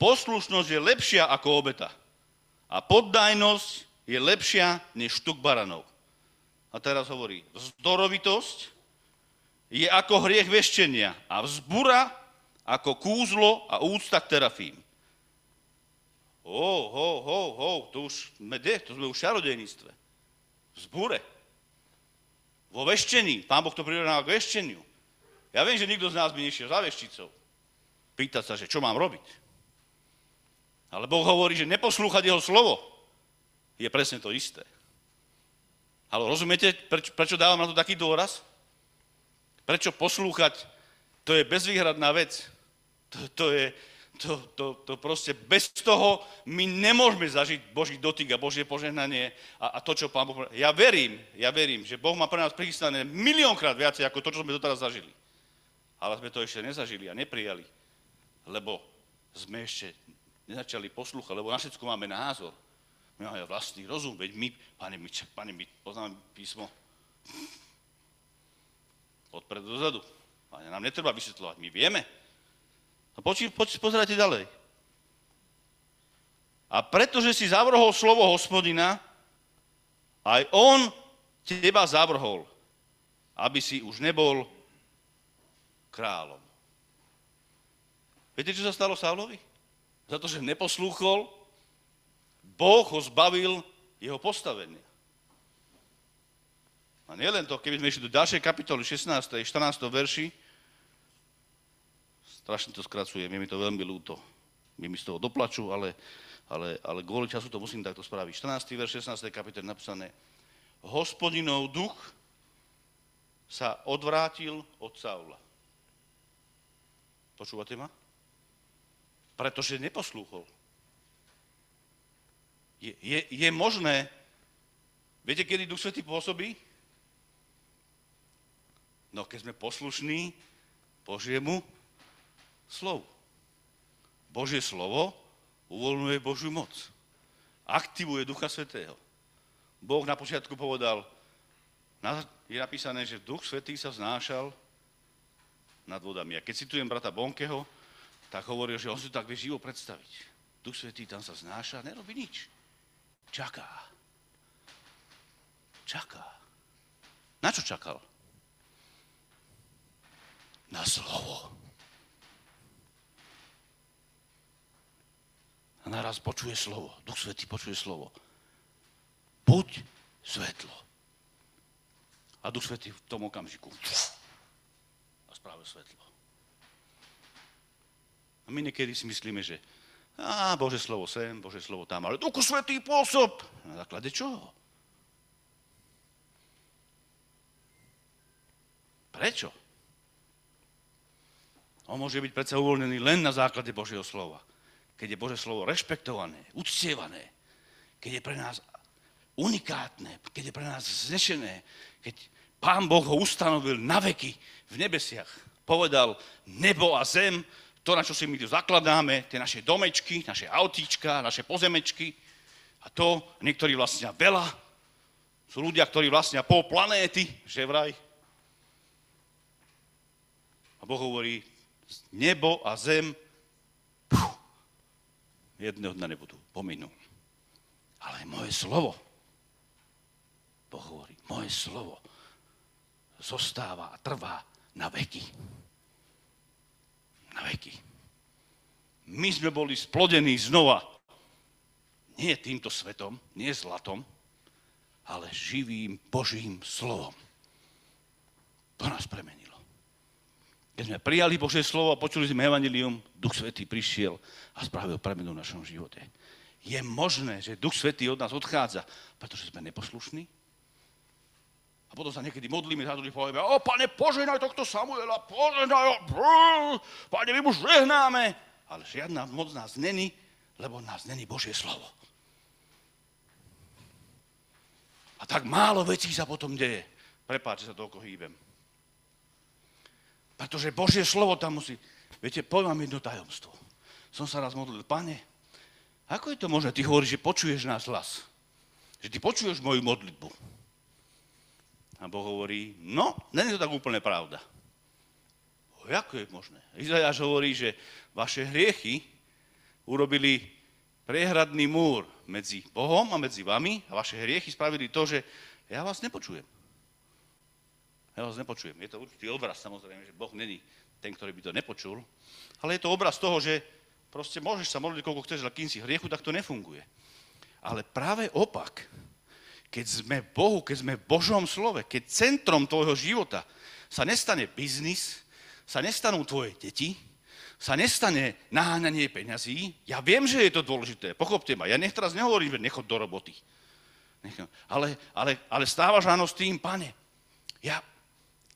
Poslušnosť je lepšia ako obeta. A poddajnosť je lepšia než štuk baranov. A teraz hovorí, vzdorovitosť je ako hriech veštenia a vzbura ako kúzlo a úcta k terafím. Ho, ho, ho, ho, to už sme de, to sme už v čarodejníctve. V zbure. Vo veštení. Pán Boh to prirovnáva k vešteniu. Ja viem, že nikto z nás by nešiel za vešticou. Pýtať sa, že čo mám robiť. Ale Boh hovorí, že neposlúchať jeho slovo je presne to isté. Ale rozumiete, prečo, prečo dávam na to taký dôraz? Prečo poslúchať? To je bezvýhradná vec. To, to je, to, to, to proste bez toho my nemôžeme zažiť Boží dotyk a Božie požehnanie a, a to, čo Pán Boh... Ja verím, ja verím, že Boh má pre nás prichystané miliónkrát viacej ako to, čo sme doteraz zažili. Ale sme to ešte nezažili a neprijali, lebo sme ešte nezačali poslúchať, lebo na všetko máme názor. My máme vlastný rozum, veď my, pane, my, pane, my poznáme písmo odpredu dozadu. Pane, nám netreba vysvetľovať, my vieme. A poči, poči, pozerajte ďalej. A pretože si zavrhol slovo hospodina, aj on teba zavrhol, aby si už nebol kráľom. Viete, čo sa stalo Saulovi? Za to, že neposlúchol Boh ho zbavil jeho postavenia. A nielen to, keby sme išli do ďalšej kapitoly 16. 14. verši, strašne to skracujem, je mi to veľmi ľúto. My mi z toho doplačú, ale, ale, ale kvôli času to musím takto spraviť. 14. verš 16. kapitoly napísané. Hospodinov duch sa odvrátil od Saula. Počúvate ma? Pretože neposlúchol. Je, je, je možné, viete, kedy Duch Svetý pôsobí? No, keď sme poslušní Božiemu slovu. Božie slovo uvoľňuje Božiu moc. Aktivuje Ducha Svetého. Boh na počiatku povedal, je napísané, že Duch Svetý sa znášal nad vodami. A keď citujem brata Bonkeho, tak hovoril, že on si to tak vie živo predstaviť. Duch Svetý tam sa znáša, nerobí nič. Čaká. Čaká. Na čo čakal? Na slovo. A naraz počuje slovo. Duch Svetý počuje slovo. Buď svetlo. A Duch Svetý v tom okamžiku a spravil svetlo. A my niekedy si myslíme, že a Bože slovo sem, Bože slovo tam, ale Duchu Svetý pôsob. Na základe čoho? Prečo? On môže byť predsa uvoľnený len na základe Božieho slova. Keď je Bože slovo rešpektované, uctievané, keď je pre nás unikátne, keď je pre nás znešené, keď Pán Boh ho ustanovil na veky v nebesiach. Povedal nebo a zem, to, na čo si my tu zakladáme, tie naše domečky, naše autíčka, naše pozemečky a to, niektorí vlastnia veľa, sú ľudia, ktorí vlastnia pol planéty, že vraj. A Boh hovorí, nebo a zem jedného dňa nebudú, pominú. Ale moje slovo, Boh hovorí, moje slovo zostáva a trvá na veky na veky. My sme boli splodení znova. Nie týmto svetom, nie zlatom, ale živým Božím slovom. To nás premenilo. Keď sme prijali Božie slovo a počuli sme Evangelium, Duch Svetý prišiel a spravil premenu v našom živote. Je možné, že Duch Svetý od nás odchádza, pretože sme neposlušní? A potom sa niekedy modlíme za druhých, povieme, o pane, poženaj tohto Samuela, poženaj, brr, pane, my mu žehnáme. Ale žiadna moc nás není, lebo nás není Božie slovo. A tak málo vecí sa potom deje. Prepáč, že sa toľko hýbem. Pretože Božie slovo tam musí... Viete, poviem vám jedno tajomstvo. Som sa raz modlil, pane, ako je to možné? Ty hovoríš, že počuješ náš hlas. Že ty počuješ moju modlitbu. A Boh hovorí, no, není to tak úplne pravda. O, ako je možné? Izajáš hovorí, že vaše hriechy urobili priehradný múr medzi Bohom a medzi vami a vaše hriechy spravili to, že ja vás nepočujem. Ja vás nepočujem. Je to určitý obraz, samozrejme, že Boh není ten, ktorý by to nepočul, ale je to obraz toho, že proste môžeš sa modliť, koľko chceš, ale kým si hriechu, tak to nefunguje. Ale práve opak, keď sme Bohu, keď sme v Božom slove, keď centrom tvojho života sa nestane biznis, sa nestanú tvoje deti, sa nestane naháňanie peňazí, ja viem, že je to dôležité, pochopte ma, ja nech teraz nehovorím, že nechod do roboty. Ale, ale, ale stávaš áno s tým, pane, ja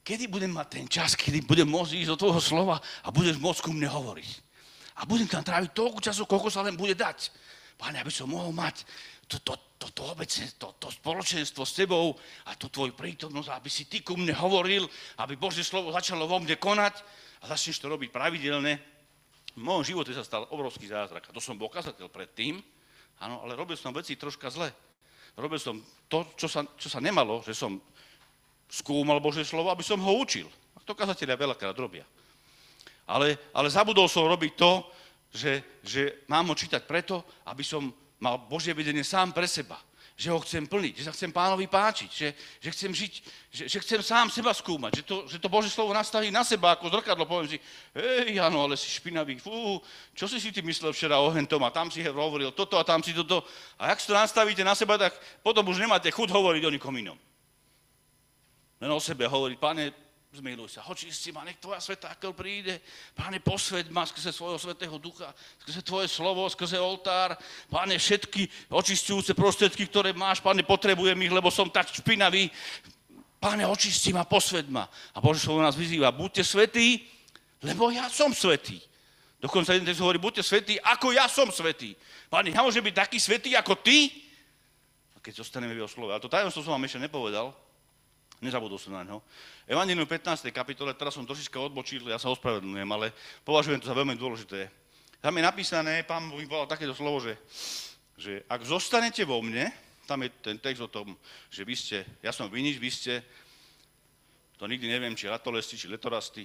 kedy budem mať ten čas, kedy budem môcť ísť do tvojho slova a budeš môcť ku mne hovoriť. A budem tam tráviť toľko času, koľko sa len bude dať. Pane, aby som mohol mať to, to, to, to, obecne, to, to spoločenstvo s tebou a tú tvoju prítomnosť, aby si ty ku mne hovoril, aby Božie slovo začalo vo mne konať a začneš to robiť pravidelne. V môjom živote sa stal obrovský zázrak. A to som bol kazateľ predtým, áno, ale robil som veci troška zle. Robil som to, čo sa, čo sa nemalo, že som skúmal Božie slovo, aby som ho učil. A to kazatelia veľakrát robia. Ale, ale zabudol som robiť to, že, že mám ho čítať preto, aby som mal Božie vedenie sám pre seba. že ho chcem plniť, že sa chcem pánovi páčiť, že, že chcem žiť, že, že chcem sám seba skúmať, že to, že to Bože slovo nastaví na seba ako zrkadlo, poviem si, hej, Jano, ale si špinavý, fú, čo si si ty myslel včera o hentom a tam si hovoril toto a tam si toto. A ak si to nastavíte na seba, tak potom už nemáte chuť hovoriť o nikom inom. Len o sebe hovoriť, pane, zmiluj sa, očisti ma, nech tvoja svetákel príde. Páne, posveď ma skrze svojho svetého ducha, skrze tvoje slovo, skrze oltár. Páne, všetky očistujúce prostriedky, ktoré máš, páne, potrebujem ich, lebo som tak špinavý. Páne, očisti ma, posved ma. A Bože slovo nás vyzýva, buďte svetí, lebo ja som svetý. Dokonca jeden text hovorí, buďte svetí, ako ja som svetý. Páne, ja môžem byť taký svetý ako ty? A keď zostaneme v jeho slove. A to tajomstvo som vám ešte nepovedal, Nezabudol som na ňo. Evangelium 15. kapitole, teraz som trošička odbočil, ja sa ospravedlňujem, ale považujem to za veľmi dôležité. Tam je napísané, pán mi volal takéto slovo, že, že ak zostanete vo mne, tam je ten text o tom, že vy ste, ja som vinič, vy ste, to nikdy neviem, či ratolesti, či letorasty,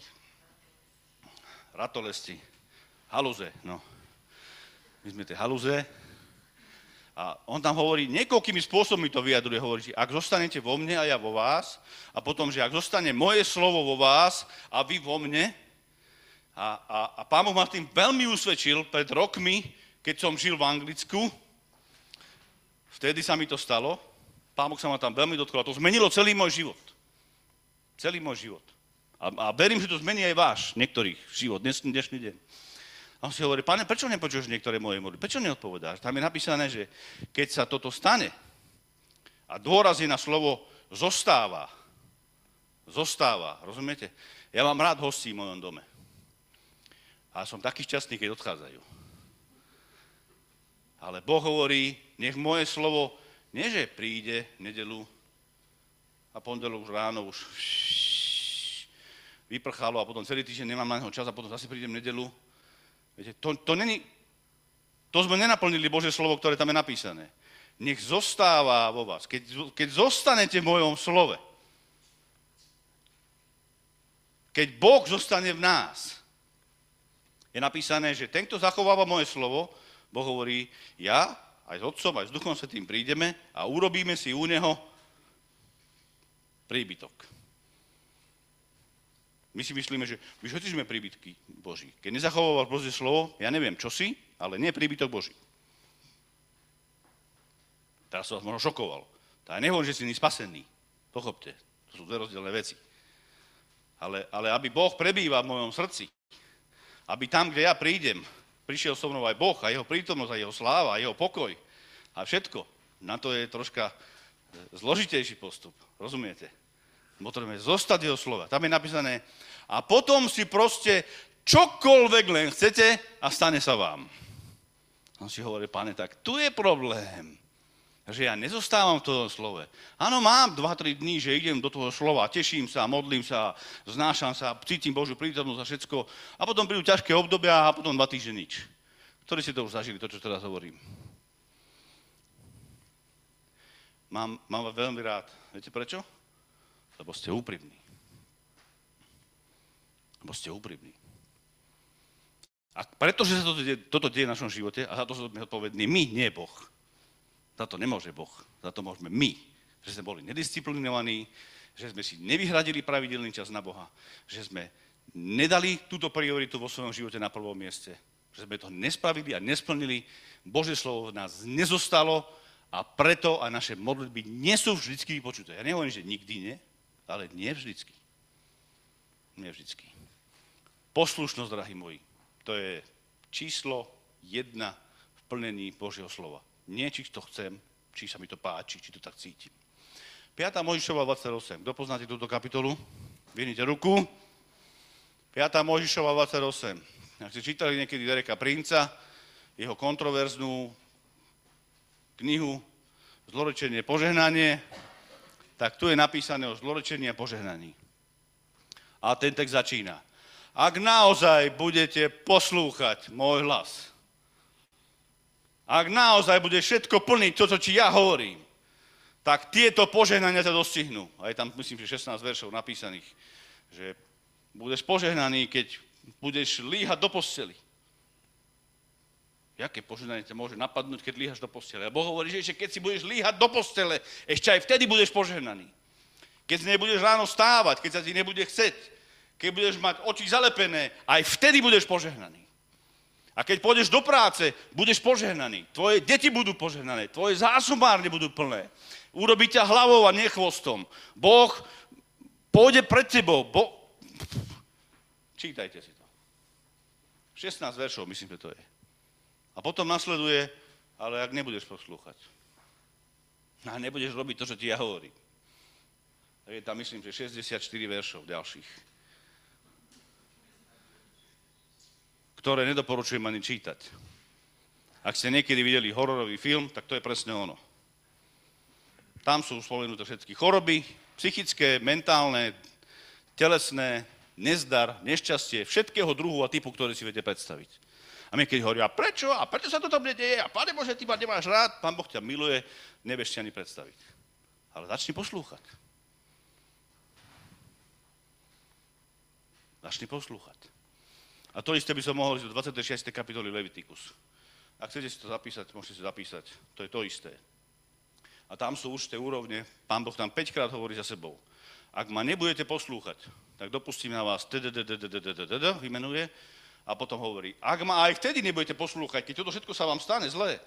ratolesti, haluze, no. My sme tie haluze, a on tam hovorí, niekoľkými spôsobmi to vyjadruje, hovorí, že ak zostanete vo mne a ja vo vás, a potom, že ak zostane moje slovo vo vás a vy vo mne, a, a, a pán Boh ma tým veľmi usvedčil pred rokmi, keď som žil v Anglicku, vtedy sa mi to stalo, pán Boh sa ma tam veľmi dotkol a to zmenilo celý môj život. Celý môj život. A, a verím, že to zmení aj váš, niektorých život, dnes, dnešný deň. A on si hovorí, pane, prečo nepočuješ niektoré moje modly? Prečo neodpovedáš? Tam je napísané, že keď sa toto stane, a dôraz na slovo zostáva, zostáva, rozumiete? Ja mám rád hostí v mojom dome. A som taký šťastný, keď odchádzajú. Ale Boh hovorí, nech moje slovo, nie príde v nedelu a pondelok už ráno už vyprchalo a potom celý týždeň nemám na neho čas a potom zase prídem v nedelu Viete, to, to, není, to sme nenaplnili Bože slovo, ktoré tam je napísané. Nech zostáva vo vás. Keď, keď zostanete v mojom slove, keď Boh zostane v nás, je napísané, že ten, kto zachováva moje slovo, Boh hovorí, ja aj s Otcom, aj s Duchom Svetým prídeme a urobíme si u Neho príbytok. My si myslíme, že my všetci sme príbytky Boží. Keď nezachovávaš Božie slovo, ja neviem, čo si, ale nie príbytok Boží. Teraz som vás možno šokoval. Tak ja nehovorím, že si spasený. Pochopte, to sú dve rozdielne veci. Ale, ale aby Boh prebýva v mojom srdci, aby tam, kde ja prídem, prišiel so mnou aj Boh a jeho prítomnosť a jeho sláva a jeho pokoj a všetko, na to je troška zložitejší postup. Rozumiete? Potrebujeme zostať jeho slova. Tam je napísané, a potom si proste čokoľvek len chcete a stane sa vám. On si hovorí, pane, tak tu je problém. Že ja nezostávam v tom slove. Áno, mám 2-3 dní, že idem do toho slova, teším sa, modlím sa, znášam sa, cítim Božiu prítomnosť a všetko. A potom prídu ťažké obdobia a potom dva týždne nič. Ktorí si to už zažili, to, čo teraz hovorím. Mám, mám veľmi rád. Viete prečo? Lebo ste úprimní. Lebo ste úprimní. A pretože sa toto deje, toto deje v našom živote, a za to sme odpovední my, nie Boh. Za to nemôže Boh. Za to môžeme my. Že sme boli nedisciplinovaní, že sme si nevyhradili pravidelný čas na Boha, že sme nedali túto prioritu vo svojom živote na prvom mieste, že sme to nespravili a nesplnili. Bože slovo v nás nezostalo a preto aj naše modlitby nie sú vždy vypočuté. Ja nehovorím, že nikdy nie, ale nie vždycky. Nie vždycky. Poslušnosť, drahí moji, to je číslo jedna v plnení Božieho slova. Nie, či to chcem, či sa mi to páči, či to tak cítim. 5. Možišova 28. Kto poznáte túto kapitolu? Vienite ruku. 5. Možišova 28. Ak ste čítali niekedy Dereka Princa, jeho kontroverznú knihu Zlorečenie požehnanie, tak tu je napísané o zlorečení a požehnaní. A ten text začína. Ak naozaj budete poslúchať môj hlas, ak naozaj bude všetko plniť to, čo či ja hovorím, tak tieto požehnania sa dostihnú. A je tam, myslím, že 16 veršov napísaných, že budeš požehnaný, keď budeš líhať do posteli. Jaké požehnanie ťa môže napadnúť, keď líhaš do postele? A Boh hovorí, že keď si budeš líhať do postele, ešte aj vtedy budeš požehnaný. Keď si nebudeš ráno stávať, keď sa ti nebude chceť, keď budeš mať oči zalepené, aj vtedy budeš požehnaný. A keď pôjdeš do práce, budeš požehnaný. Tvoje deti budú požehnané, tvoje zásobárne budú plné. Urobí ťa hlavou a nie. Boh pôjde pred tebou. Bo... Čítajte si to. 16 veršov, myslím, že to je. A potom nasleduje, ale ak nebudeš poslúchať. A nebudeš robiť to, čo ti ja hovorím. Je tam, myslím, že 64 veršov ďalších. ktoré nedoporučujem ani čítať. Ak ste niekedy videli hororový film, tak to je presne ono. Tam sú spomenuté všetky choroby, psychické, mentálne, telesné, nezdar, nešťastie, všetkého druhu a typu, ktoré si viete predstaviť. A my keď hovorí, a prečo? A prečo sa to tam nedeje? A Pane Bože, ty ma nemáš rád, Pán Boh ťa miluje, nevieš si ani predstaviť. Ale začni poslúchať. Začni poslúchať. A to isté by som mohol ísť do 26. kapitoly Levitikus. Ak chcete si to zapísať, môžete si zapísať. To je to isté. A tam sú určité úrovne. Pán Boh tam 5 krát hovorí za sebou. Ak ma nebudete poslúchať, tak dopustím na vás vymenuje a potom hovorí, ak ma aj vtedy nebudete poslúchať, keď toto všetko sa vám stane zlé,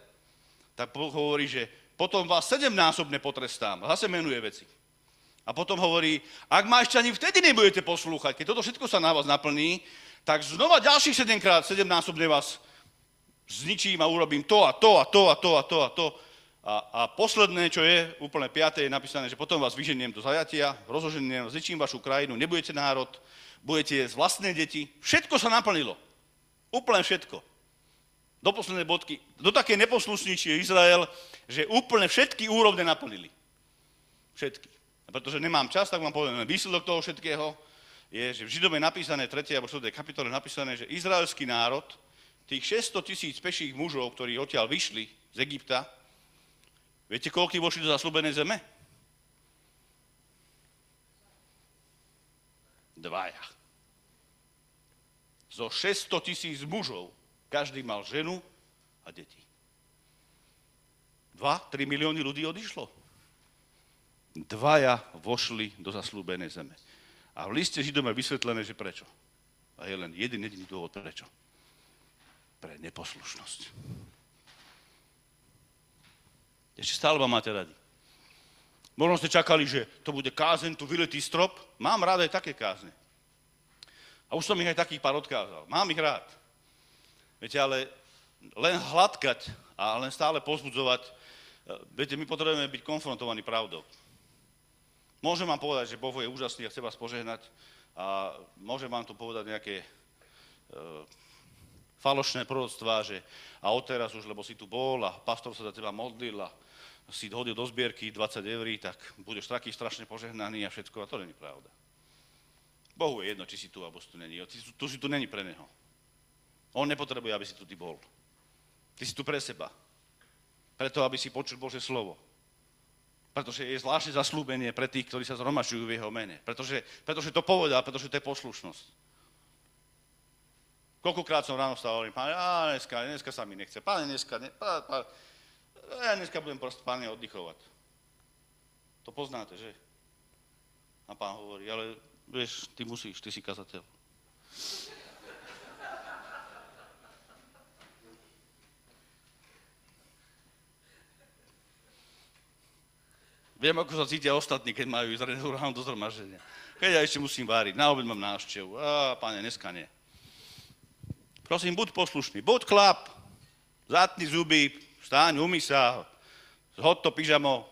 tak hovorí, že potom vás sedemnásobne potrestám. Zase menuje veci. A potom hovorí, ak ma ešte ani vtedy nebudete poslúchať, keď toto všetko sa na vás naplní, tak znova ďalších 7 krát, 7 násobne vás zničím a urobím to a to a to a to a to a to. A, a posledné, čo je, úplne piaté, je napísané, že potom vás vyženiem do zajatia, rozoženiem, zničím vašu krajinu, nebudete národ, budete jesť vlastné deti. Všetko sa naplnilo. Úplne všetko. Do poslednej bodky. Do také neposlušníči je Izrael, že úplne všetky úrovne naplnili. Všetky. A pretože nemám čas, tak vám poviem výsledok toho všetkého je, že v Židom je napísané, 3. alebo 4. kapitole napísané, že izraelský národ, tých 600 tisíc peších mužov, ktorí odtiaľ vyšli z Egypta, viete, koľko vošli do zaslúbenej zeme? Dvaja. Zo 600 tisíc mužov každý mal ženu a deti. 2-3 milióny ľudí odišlo. Dvaja vošli do zaslúbenej zeme. A v liste Židom je vysvetlené, že prečo. A je len jeden jediný dôvod prečo. Pre neposlušnosť. Ešte stále ma máte radi. Možno ste čakali, že to bude kázen, tu vyletý strop. Mám rád aj také kázne. A už som ich aj takých pár odkázal. Mám ich rád. Viete, ale len hladkať a len stále pozbudzovať, e, viete, my potrebujeme byť konfrontovaní pravdou. Môžem vám povedať, že Boh je úžasný a chce vás požehnať a môžem vám tu povedať nejaké e, falošné proroctvá, že a odteraz už, lebo si tu bol a pastor sa za teba modlil a si hodil do zbierky 20 eur, tak budeš taký strašne požehnaný a všetko, a to není pravda. Bohu je jedno, či si tu, alebo si tu není. Tu, tu si tu není pre Neho. On nepotrebuje, aby si tu ty bol. Ty si tu pre seba. Preto, aby si počul Bože slovo pretože je zvláštne zaslúbenie pre tých, ktorí sa zhromažujú v jeho mene. Pretože, pretože to povedal, pretože to je poslušnosť. Koľkokrát som ráno stával, hovorím, páne, a dneska, dneska sa mi nechce, páne, dneska, ne, pá, pá, ja dneska budem proste, páne, oddychovať. To poznáte, že? A pán hovorí, ale vieš, ty musíš, ty si kazateľ. Viem, ako sa cítia ostatní, keď majú ísť ráno do zhromaždenia. Keď ja ešte musím váriť, na obed mám návštevu. A, páne, dneska nie. Prosím, buď poslušný, buď chlap, zatni zuby, stáň, umy sa, zhod to pyžamo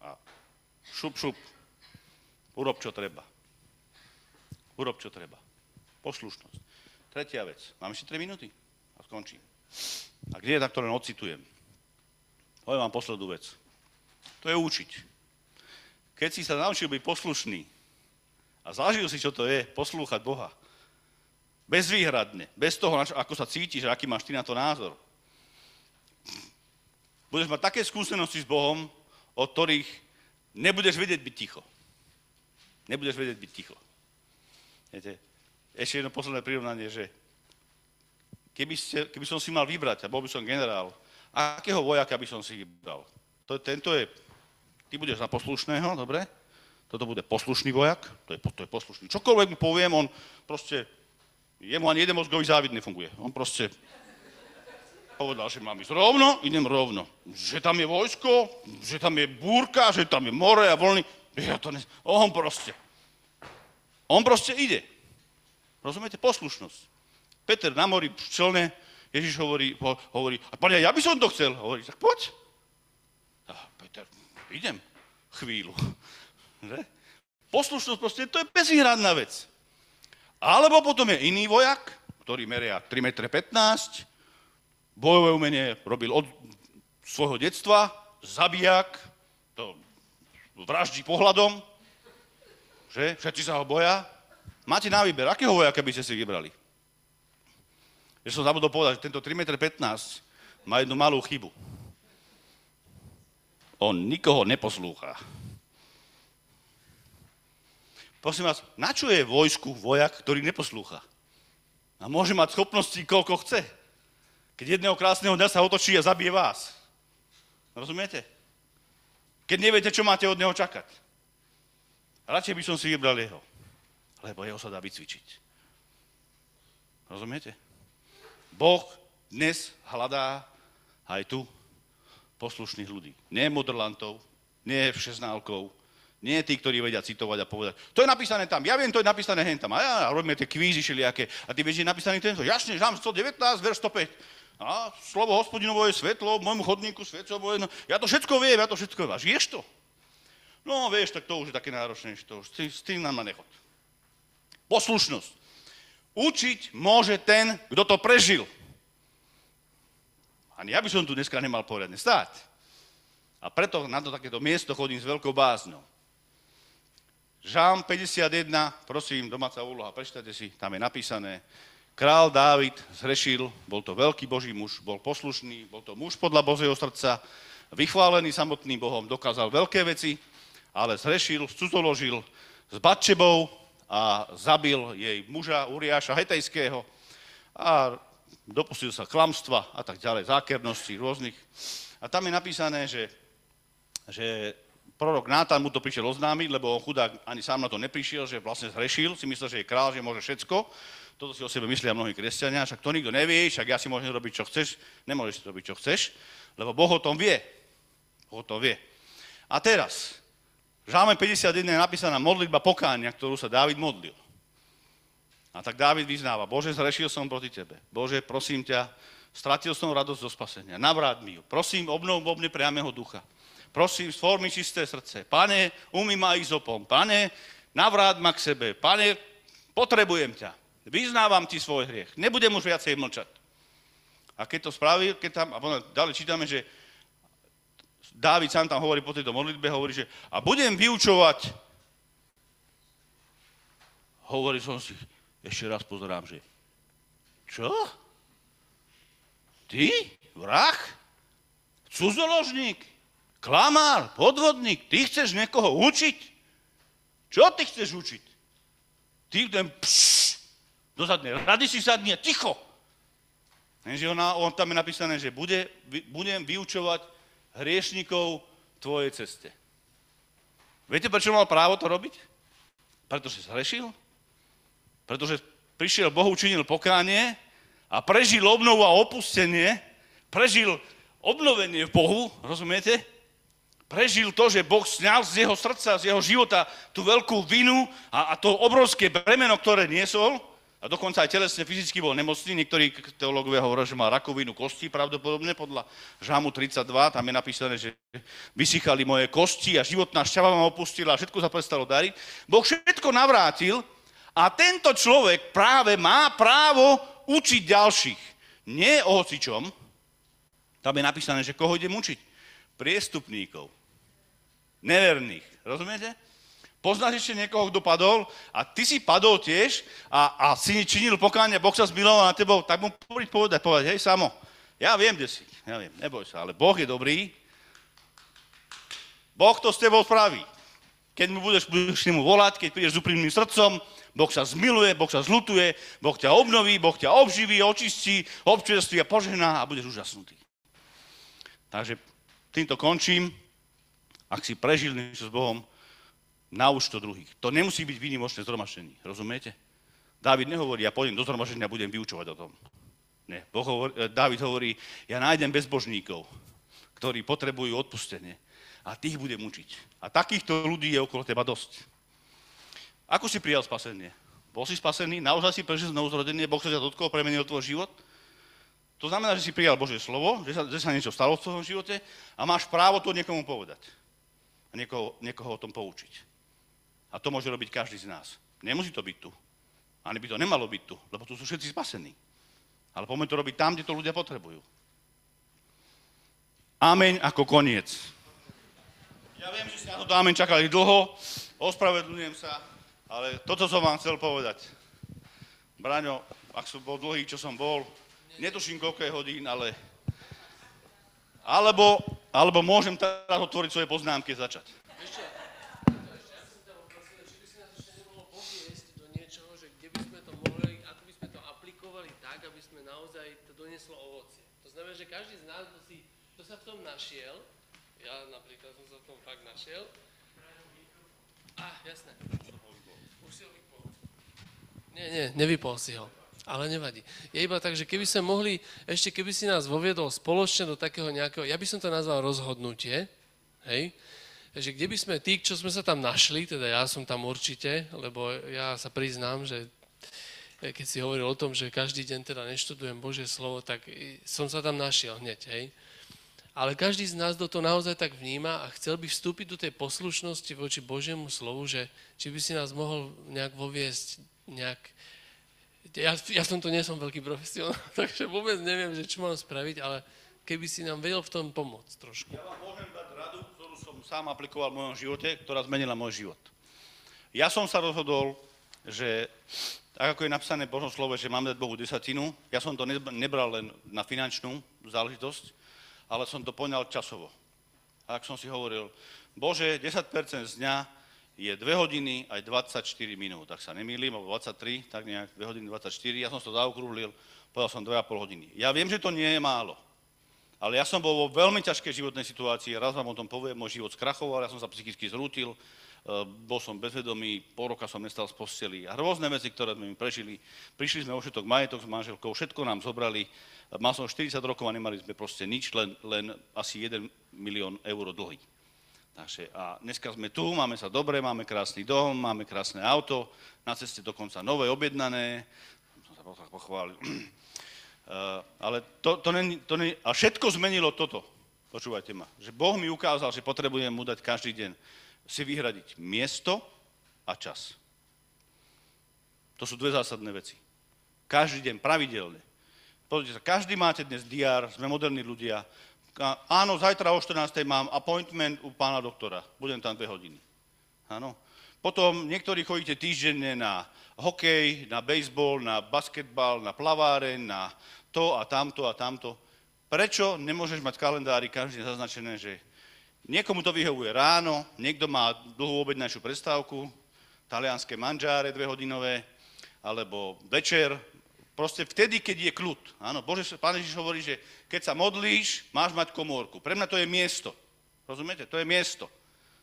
a šup, šup. Urob, čo treba. Urob, čo treba. Poslušnosť. Tretia vec. Mám ešte 3 minúty a skončím. A kde je tak, to ocitujem. Poviem vám poslednú vec. To je učiť. Keď si sa naučil byť poslušný a zažil si, čo to je, poslúchať Boha, bezvýhradne, bez toho, ako sa cítiš, aký máš ty na to názor, budeš mať také skúsenosti s Bohom, od ktorých nebudeš vedieť byť ticho. Nebudeš vedieť byť ticho. Viete, ešte jedno posledné prirovnanie, že keby, ste, keby som si mal vybrať, a bol by som generál, akého vojaka by som si vybral? To, tento je, ty budeš za poslušného, dobre? Toto bude poslušný vojak, to je, to je poslušný. Čokoľvek mu poviem, on proste, jemu ani jeden mozgový závid nefunguje. On proste povedal, že mám ísť rovno, idem rovno. Že tam je vojsko, že tam je búrka, že tam je more a vlny. Ja to ne... On proste. On proste ide. Rozumiete? Poslušnosť. Peter na mori, v člne, Ježiš hovorí, ho, hovorí, a pane, ja by som to chcel. Hovorí, tak poď. A Peter, idem chvíľu. Že? Poslušnosť proste, to je bezvýhradná vec. Alebo potom je iný vojak, ktorý meria 3,15 m, bojové umenie robil od svojho detstva, zabijak, to vraždí pohľadom, že? Všetci sa ho boja. Máte na výber, akého vojaka by ste si vybrali? Ja som zabudol povedať, že tento 3,15 m má jednu malú chybu. On nikoho neposlúcha. Prosím vás, na čo je vojsku vojak, ktorý neposlúcha? A môže mať schopnosti, koľko chce. Keď jedného krásneho dňa sa otočí a zabije vás. Rozumiete? Keď neviete, čo máte od neho čakať. Radšej by som si vybral jeho. Lebo jeho sa dá vycvičiť. Rozumiete? Boh dnes hľadá aj tu poslušných ľudí. Nie modrlantov, nie všeználkov, nie tí, ktorí vedia citovať a povedať, to je napísané tam, ja viem, to je napísané hen tam. A ja robíme tie kvízy všelijaké. A ty vieš, je napísaný tento. Jasne, Žám 119, ver 105. A slovo hospodinovo je svetlo, v môjmu chodníku svetlo, no, ja to všetko viem, ja to všetko viem. A žiješ to? No, vieš, tak to už je také náročnejšie, to už s tým nám nechod. Poslušnosť. Učiť môže ten, kto to prežil. Ani ja by som tu dneska nemal poriadne stáť. A preto na to takéto miesto chodím s veľkou bázňou. Žám 51, prosím, domáca úloha, prečítajte si, tam je napísané, král Dávid zhrešil, bol to veľký Boží muž, bol poslušný, bol to muž podľa Božieho srdca, vychválený samotným Bohom, dokázal veľké veci, ale zhrešil, cudzoložil s Batčebou a zabil jej muža Uriáša Hetejského a dopustil sa klamstva a tak ďalej, zákernosti rôznych. A tam je napísané, že, že prorok Nátan mu to prišiel oznámiť, lebo on chudák ani sám na to neprišiel, že vlastne zhrešil, si myslel, že je král, že môže všetko. Toto si o sebe myslia mnohí kresťania, však to nikto nevie, však ja si môžem robiť, čo chceš. Nemôžeš si robiť, čo chceš, lebo Boh o tom vie. Boh o tom vie. A teraz, v Žálme 51 je napísaná modlitba pokánia, ktorú sa Dávid modlil. A tak Dávid vyznáva, Bože, zrešil som proti Tebe. Bože, prosím ťa, stratil som radosť zo spasenia. Navráť mi ju. Prosím, obnov vo mne priamého ducha. Prosím, stvor mi čisté srdce. Pane, umy ma izopom. Pane, navráť ma k sebe. Pane, potrebujem ťa. Vyznávam ti svoj hriech. Nebudem už viacej mlčať. A keď to spravil, keď tam, a potom ďalej čítame, že Dávid sám tam hovorí po tejto modlitbe, hovorí, že a budem vyučovať, hovorí som si, ešte raz pozerám, že čo? Ty? Vrah? Cudzoložník? Klamár, podvodník, ty chceš niekoho učiť? Čo ty chceš učiť? Ty ten pš, do zadnej rady si sadne, ticho. Lenže on, on tam je napísané, že bude, budem vyučovať hriešnikov tvojej ceste. Viete, prečo mal právo to robiť? Pretože zhrešil? Pretože prišiel Bohu, učinil pokánie a prežil obnovu a opustenie, prežil obnovenie v Bohu, rozumiete? prežil to, že Boh sňal z jeho srdca, z jeho života tú veľkú vinu a, a to obrovské bremeno, ktoré niesol, a dokonca aj telesne, fyzicky bol nemocný. Niektorí teológovia hovoria, že má rakovinu kosti, pravdepodobne podľa Žámu 32. Tam je napísané, že vysychali moje kosti a životná šťava ma opustila a všetko sa prestalo dariť. Boh všetko navrátil a tento človek práve má právo učiť ďalších. Nie o hocičom. Tam je napísané, že koho idem učiť? Priestupníkov neverných. Rozumiete? Poznáš ešte niekoho, kto padol a ty si padol tiež a, a si činil pokánie, Boh sa zmiloval na tebou, tak mu povedať, povedať, povedať, hej, samo, ja viem, kde si, ja viem, neboj sa, ale Boh je dobrý, Boh to s tebou spraví. Keď mu budeš, budeš mu volať, keď prídeš s úprimným srdcom, Boh sa zmiluje, Boh sa zlutuje, Boh ťa obnoví, Boh ťa obživí, očistí, občerství a požehná a budeš úžasnutý. Takže týmto končím. Ak si prežil niečo s Bohom, nauč to druhých. To nemusí byť výnimočné zhromaždenie, rozumiete? Dávid nehovorí, ja pôjdem do zhromaždenia a budem vyučovať o tom. Nie. Boh hovorí, Dávid hovorí, ja nájdem bezbožníkov, ktorí potrebujú odpustenie a tých budem učiť. A takýchto ľudí je okolo teba dosť. Ako si prijal spasenie? Bol si spasený? Naozaj si prežil znovu zrodenie? Boh sa ťa dotkol, premenil tvoj život? To znamená, že si prijal Božie slovo, že sa, že sa niečo stalo v tvojom živote a máš právo to niekomu povedať. A niekoho, niekoho o tom poučiť. A to môže robiť každý z nás. Nemusí to byť tu. Ani by to nemalo byť tu, lebo tu sú všetci spasení. Ale poďme to robiť tam, kde to ľudia potrebujú. Ameň ako koniec. Ja viem, že ste na toto amen čakali dlho, ospravedlňujem sa, ale toto som vám chcel povedať. Braňo, ak som bol dlhý, čo som bol, netuším koľko je hodín, ale... Alebo, alebo môžem teraz otvoriť svoje poznámky a začať. Ešte, ešte, ja som ťa poprosil, či by si nás ešte nemohlo poviesť do niečoho, že kde by sme to mohli, ako by sme to aplikovali tak, aby sme naozaj to donieslo ovocie. To znamená, že každý z nás, kto, si, kto sa v tom našiel, ja napríklad som sa v tom fakt našiel, a jasné. Už si ho vypol. Nie, nie, nevypol si ho. Ale nevadí. Je iba tak, že keby sme mohli, ešte keby si nás voviedol spoločne do takého nejakého, ja by som to nazval rozhodnutie, hej, že kde by sme tí, čo sme sa tam našli, teda ja som tam určite, lebo ja sa priznám, že keď si hovoril o tom, že každý deň teda neštudujem Božie slovo, tak som sa tam našiel hneď, hej. Ale každý z nás do toho naozaj tak vníma a chcel by vstúpiť do tej poslušnosti voči Božiemu slovu, že či by si nás mohol nejak voviesť, nejak... Ja, ja som to nie som veľký profesionál, takže vôbec neviem, že čo mám spraviť, ale keby si nám vedel v tom pomôcť trošku. Ja vám môžem dať radu, ktorú som sám aplikoval v mojom živote, ktorá zmenila môj život. Ja som sa rozhodol, že tak ako je napísané v Božom slove, že mám dať Bohu desatinu, ja som to nebral len na finančnú záležitosť, ale som to poňal časovo. A ak som si hovoril, Bože, 10% z dňa je 2 hodiny aj 24 minút, ak sa nemýlim, alebo 23, tak nejak 2 hodiny 24, ja som to zaokrúhlil, povedal som 2,5 hodiny. Ja viem, že to nie je málo, ale ja som bol vo veľmi ťažkej životnej situácii, raz vám o tom poviem, môj život skrachoval, ja som sa psychicky zrútil, bol som bezvedomý, pol roka som nestal z posteli a rôzne veci, ktoré sme mi prežili. Prišli sme o všetok majetok s manželkou, všetko nám zobrali. Mal som 40 rokov a nemali sme proste nič, len, len asi 1 milión eur dlhy. Takže a dneska sme tu, máme sa dobre, máme krásny dom, máme krásne auto, na ceste dokonca nové objednané, som sa pochválil. Uh, ale to, to, není, to není, a všetko zmenilo toto, počúvajte ma, že Boh mi ukázal, že potrebujem mu dať každý deň si vyhradiť miesto a čas. To sú dve zásadné veci. Každý deň, pravidelne. Pozrite sa, každý máte dnes diár, sme moderní ľudia. Áno, zajtra o 14. mám appointment u pána doktora. Budem tam dve hodiny. Áno. Potom niektorí chodíte týždenne na hokej, na baseball, na basketbal, na plaváreň, na to a tamto a tamto. Prečo nemôžeš mať kalendári každý zaznačené, že Niekomu to vyhovuje ráno, niekto má dlhú obednajšiu prestávku, talianské manžáre dvehodinové, alebo večer, proste vtedy, keď je kľud. Áno, Bože, Pán Ježiš hovorí, že keď sa modlíš, máš mať komórku. Pre mňa to je miesto. Rozumiete? To je miesto.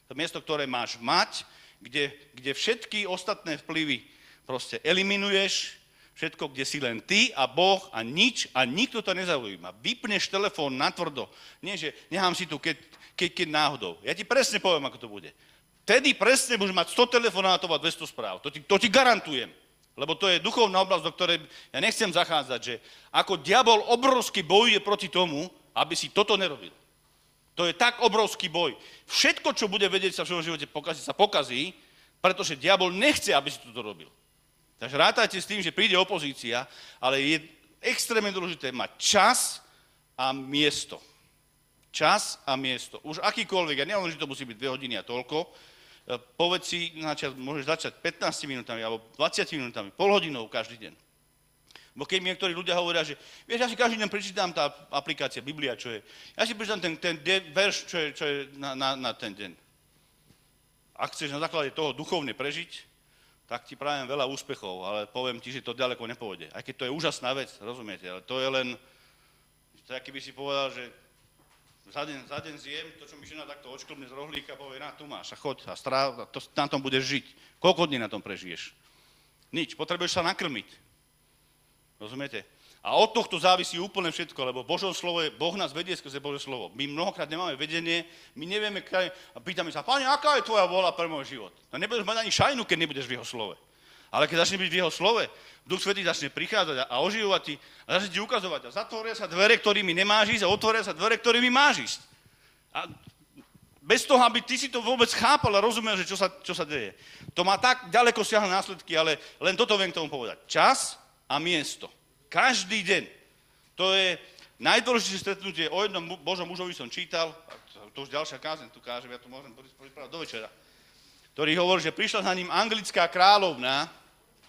To miesto, ktoré máš mať, kde, kde všetky ostatné vplyvy proste eliminuješ, všetko, kde si len ty a Boh a nič a nikto to nezaujíma. Vypneš telefón natvrdo. Nie, že nechám si tu, keď, keď, keď náhodou. Ja ti presne poviem, ako to bude. Vtedy presne budeš mať 100 telefonátov a 200 správ. To ti, to ti garantujem. Lebo to je duchovná oblasť, do ktorej ja nechcem zachádzať, že ako diabol obrovsky bojuje proti tomu, aby si toto nerobil. To je tak obrovský boj. Všetko, čo bude vedieť sa v svojom živote pokaziť, sa pokazí, pretože diabol nechce, aby si toto robil. Takže rátajte s tým, že príde opozícia, ale je extrémne dôležité mať čas a miesto. Čas a miesto. Už akýkoľvek, a nielen, že to musí byť 2 hodiny a toľko, e, povedz si, načať, môžeš začať 15 minútami alebo 20 minútami, pol hodinou každý deň. Bo keď mi niektorí ľudia hovoria, že vieš, ja si každý deň prečítam tá aplikácia, Biblia, čo je. Ja si prečítam ten, ten de, verš, čo je, čo je na, na, na ten deň. Ak chceš na základe toho duchovne prežiť, tak ti prajem veľa úspechov, ale poviem ti, že to ďaleko nepôjde. Aj keď to je úžasná vec, rozumiete, ale to je len, to je, keby si povedal, že za deň, za deň zjem to, čo mi žena takto očklbne z rohlíka, povie, na, tu máš a choď a stráv, a to, na tom budeš žiť. Koľko dní na tom prežiješ? Nič, potrebuješ sa nakrmiť. Rozumiete? A od tohto závisí úplne všetko, lebo Božom slovo je, Boh nás vedie skrze Bože slovo. My mnohokrát nemáme vedenie, my nevieme, kaj, a pýtame sa, Pane, aká je tvoja vola pre môj život? No nebudeš mať ani šajnu, keď nebudeš v jeho slove. Ale keď začne byť v jeho slove, Duch Svetý začne prichádzať a oživovať ti a začne ti ukazovať. A zatvoria sa dvere, ktorými nemáš ísť a otvoria sa dvere, ktorými máš ísť. A bez toho, aby ty si to vôbec chápal a rozumel, že čo sa, čo sa deje. To má tak ďaleko siahle následky, ale len toto viem k tomu povedať. Čas a miesto. Každý deň. To je najdôležitejšie stretnutie. O jednom Božom mužovi som čítal, a to už ďalšia kázeň tu káže, ja to môžem pripravať do večera, ktorý hovorí, že prišla za ním anglická kráľovna,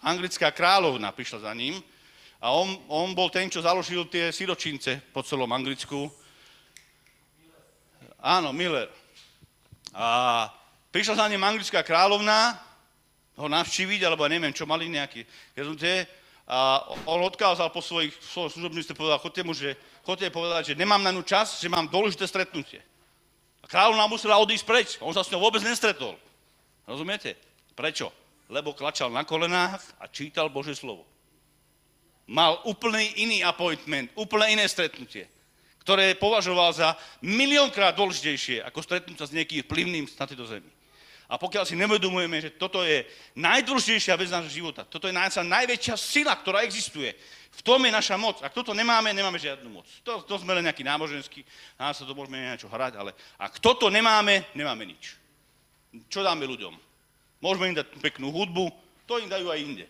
anglická kráľovna prišla za ním a on, on bol ten, čo založil tie siročince po celom Anglicku. Áno, Miller. A prišla za ním anglická kráľovna ho navštíviť, alebo neviem, čo mali nejaký a on odkázal po svojich, svojich služobníctve, povedal, chodte mu, že, chodte povedať, že nemám na ňu čas, že mám dôležité stretnutie. A kráľovna musela odísť preč, on sa s ňou vôbec nestretol. Rozumiete? Prečo? Lebo klačal na kolenách a čítal Bože slovo. Mal úplný iný appointment, úplne iné stretnutie, ktoré považoval za miliónkrát dôležitejšie ako stretnúť sa s niekým vplyvným na tejto zemi. A pokiaľ si nevedomujeme, že toto je najdôležitejšia vec nášho života, toto je naša najväčšia sila, ktorá existuje, v tom je naša moc. Ak toto nemáme, nemáme žiadnu moc. To, to sme len nejaký náboženský, nás sa to môžeme niečo hrať, ale ak toto nemáme, nemáme nič. Čo dáme ľuďom? Môžeme im dať peknú hudbu, to im dajú aj inde.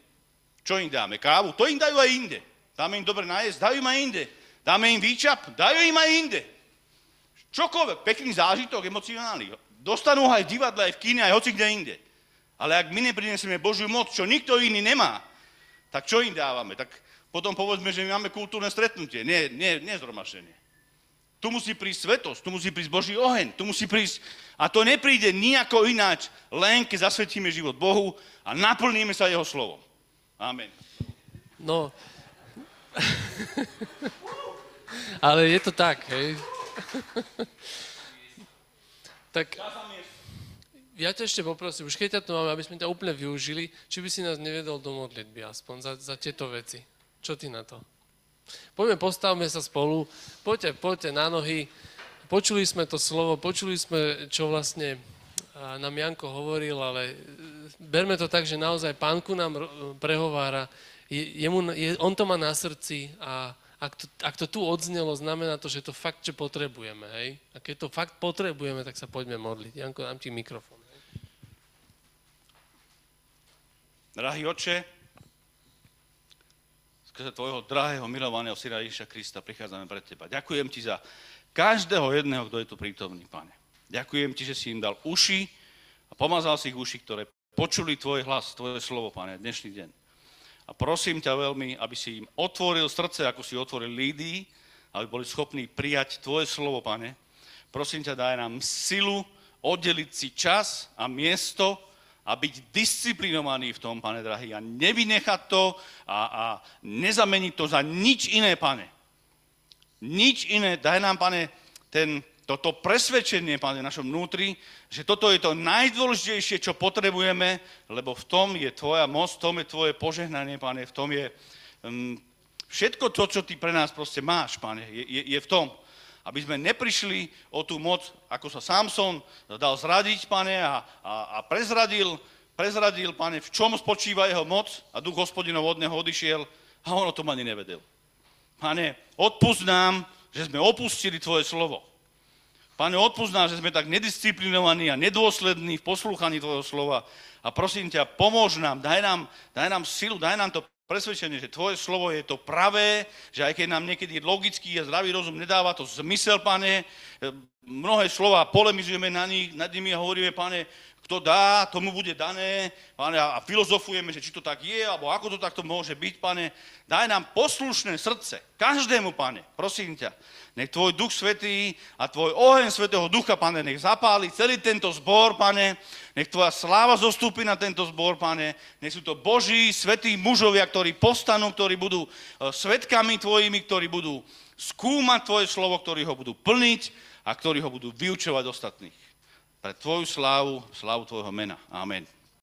Čo im dáme? Kávu? To im dajú aj inde. Dáme im dobre nájsť? Dajú im aj inde. Dáme im výčap? Dajú im aj inde. Čokoľvek, pekný zážitok, emocionálny. Dostanú ho aj v divadle, aj v kine, aj hoci kde inde. Ale ak my neprinesieme Božiu moc, čo nikto iný nemá, tak čo im dávame? Tak potom povedzme, že my máme kultúrne stretnutie, nie, nie, nie zhromaždenie. Tu musí prísť svetosť, tu musí prísť Boží oheň, tu musí prísť... A to nepríde nejako ináč, len keď zasvetíme život Bohu a naplníme sa Jeho slovom. Amen. No, ale je to tak, hej. Tak ja ťa ešte poprosím, už keď ťa tu máme, aby sme ťa úplne využili, či by si nás nevedol do modlitby aspoň za, za tieto veci. Čo ty na to? Poďme, postavme sa spolu, poďte, poďte na nohy. Počuli sme to slovo, počuli sme, čo vlastne nám Janko hovoril, ale e, berme to tak, že naozaj pánku nám prehovára, je, jemu, je, on to má na srdci a ak to, ak to tu odznelo, znamená to, že to fakt, že potrebujeme, hej? A keď to fakt potrebujeme, tak sa poďme modliť. Janko, dám ti mikrofón. Drahý oče, skrze tvojho drahého, milovaného syna Ježiša Krista prichádzame pred teba. Ďakujem ti za každého jedného, kto je tu prítomný, pane. Ďakujem ti, že si im dal uši a pomazal si ich uši, ktoré počuli tvoj hlas, tvoje slovo, pane, dnešný deň. A prosím ťa veľmi, aby si im otvoril srdce, ako si otvoril Lídii, aby boli schopní prijať Tvoje slovo, pane. Prosím ťa, daj nám silu oddeliť si čas a miesto a byť disciplinovaný v tom, pane drahý, a nevynechať to a, a nezameniť to za nič iné, pane. Nič iné. Daj nám, pane, ten, toto presvedčenie, Pane, v našom vnútri, že toto je to najdôležitejšie, čo potrebujeme, lebo v tom je Tvoja moc, v tom je Tvoje požehnanie, Pane, v tom je um, všetko to, čo Ty pre nás proste máš, Pane, je, je, je v tom. Aby sme neprišli o tú moc, ako sa Samson dal zradiť, Pane, a, a, a prezradil, prezradil, Pane, v čom spočíva jeho moc a duch hospodinov od neho odišiel a on o tom ani nevedel. Pane, nám, že sme opustili Tvoje slovo. Pane, odpúsť že sme tak nedisciplinovaní a nedôslední v poslúchaní Tvojho slova. A prosím ťa, pomôž nám, daj nám, daj nám silu, daj nám to presvedčenie, že Tvoje slovo je to pravé, že aj keď nám niekedy logický a zdravý rozum nedáva to zmysel, Pane, mnohé slova, polemizujeme na nich, nad nimi a hovoríme, pane, kto dá, tomu bude dané, pane, a filozofujeme, že či to tak je, alebo ako to takto môže byť, pane. Daj nám poslušné srdce, každému, pane, prosím ťa. Nech tvoj duch svetý a tvoj oheň svetého ducha, pane, nech zapáli celý tento zbor, pane. Nech tvoja sláva zostúpi na tento zbor, pane. Nech sú to Boží, svetí mužovia, ktorí postanú, ktorí budú e, svetkami tvojimi, ktorí budú skúmať tvoje slovo, ktorí ho budú plniť a ktorí ho budú vyučovať ostatných. Pre tvoju slávu, slávu tvojho mena. Amen.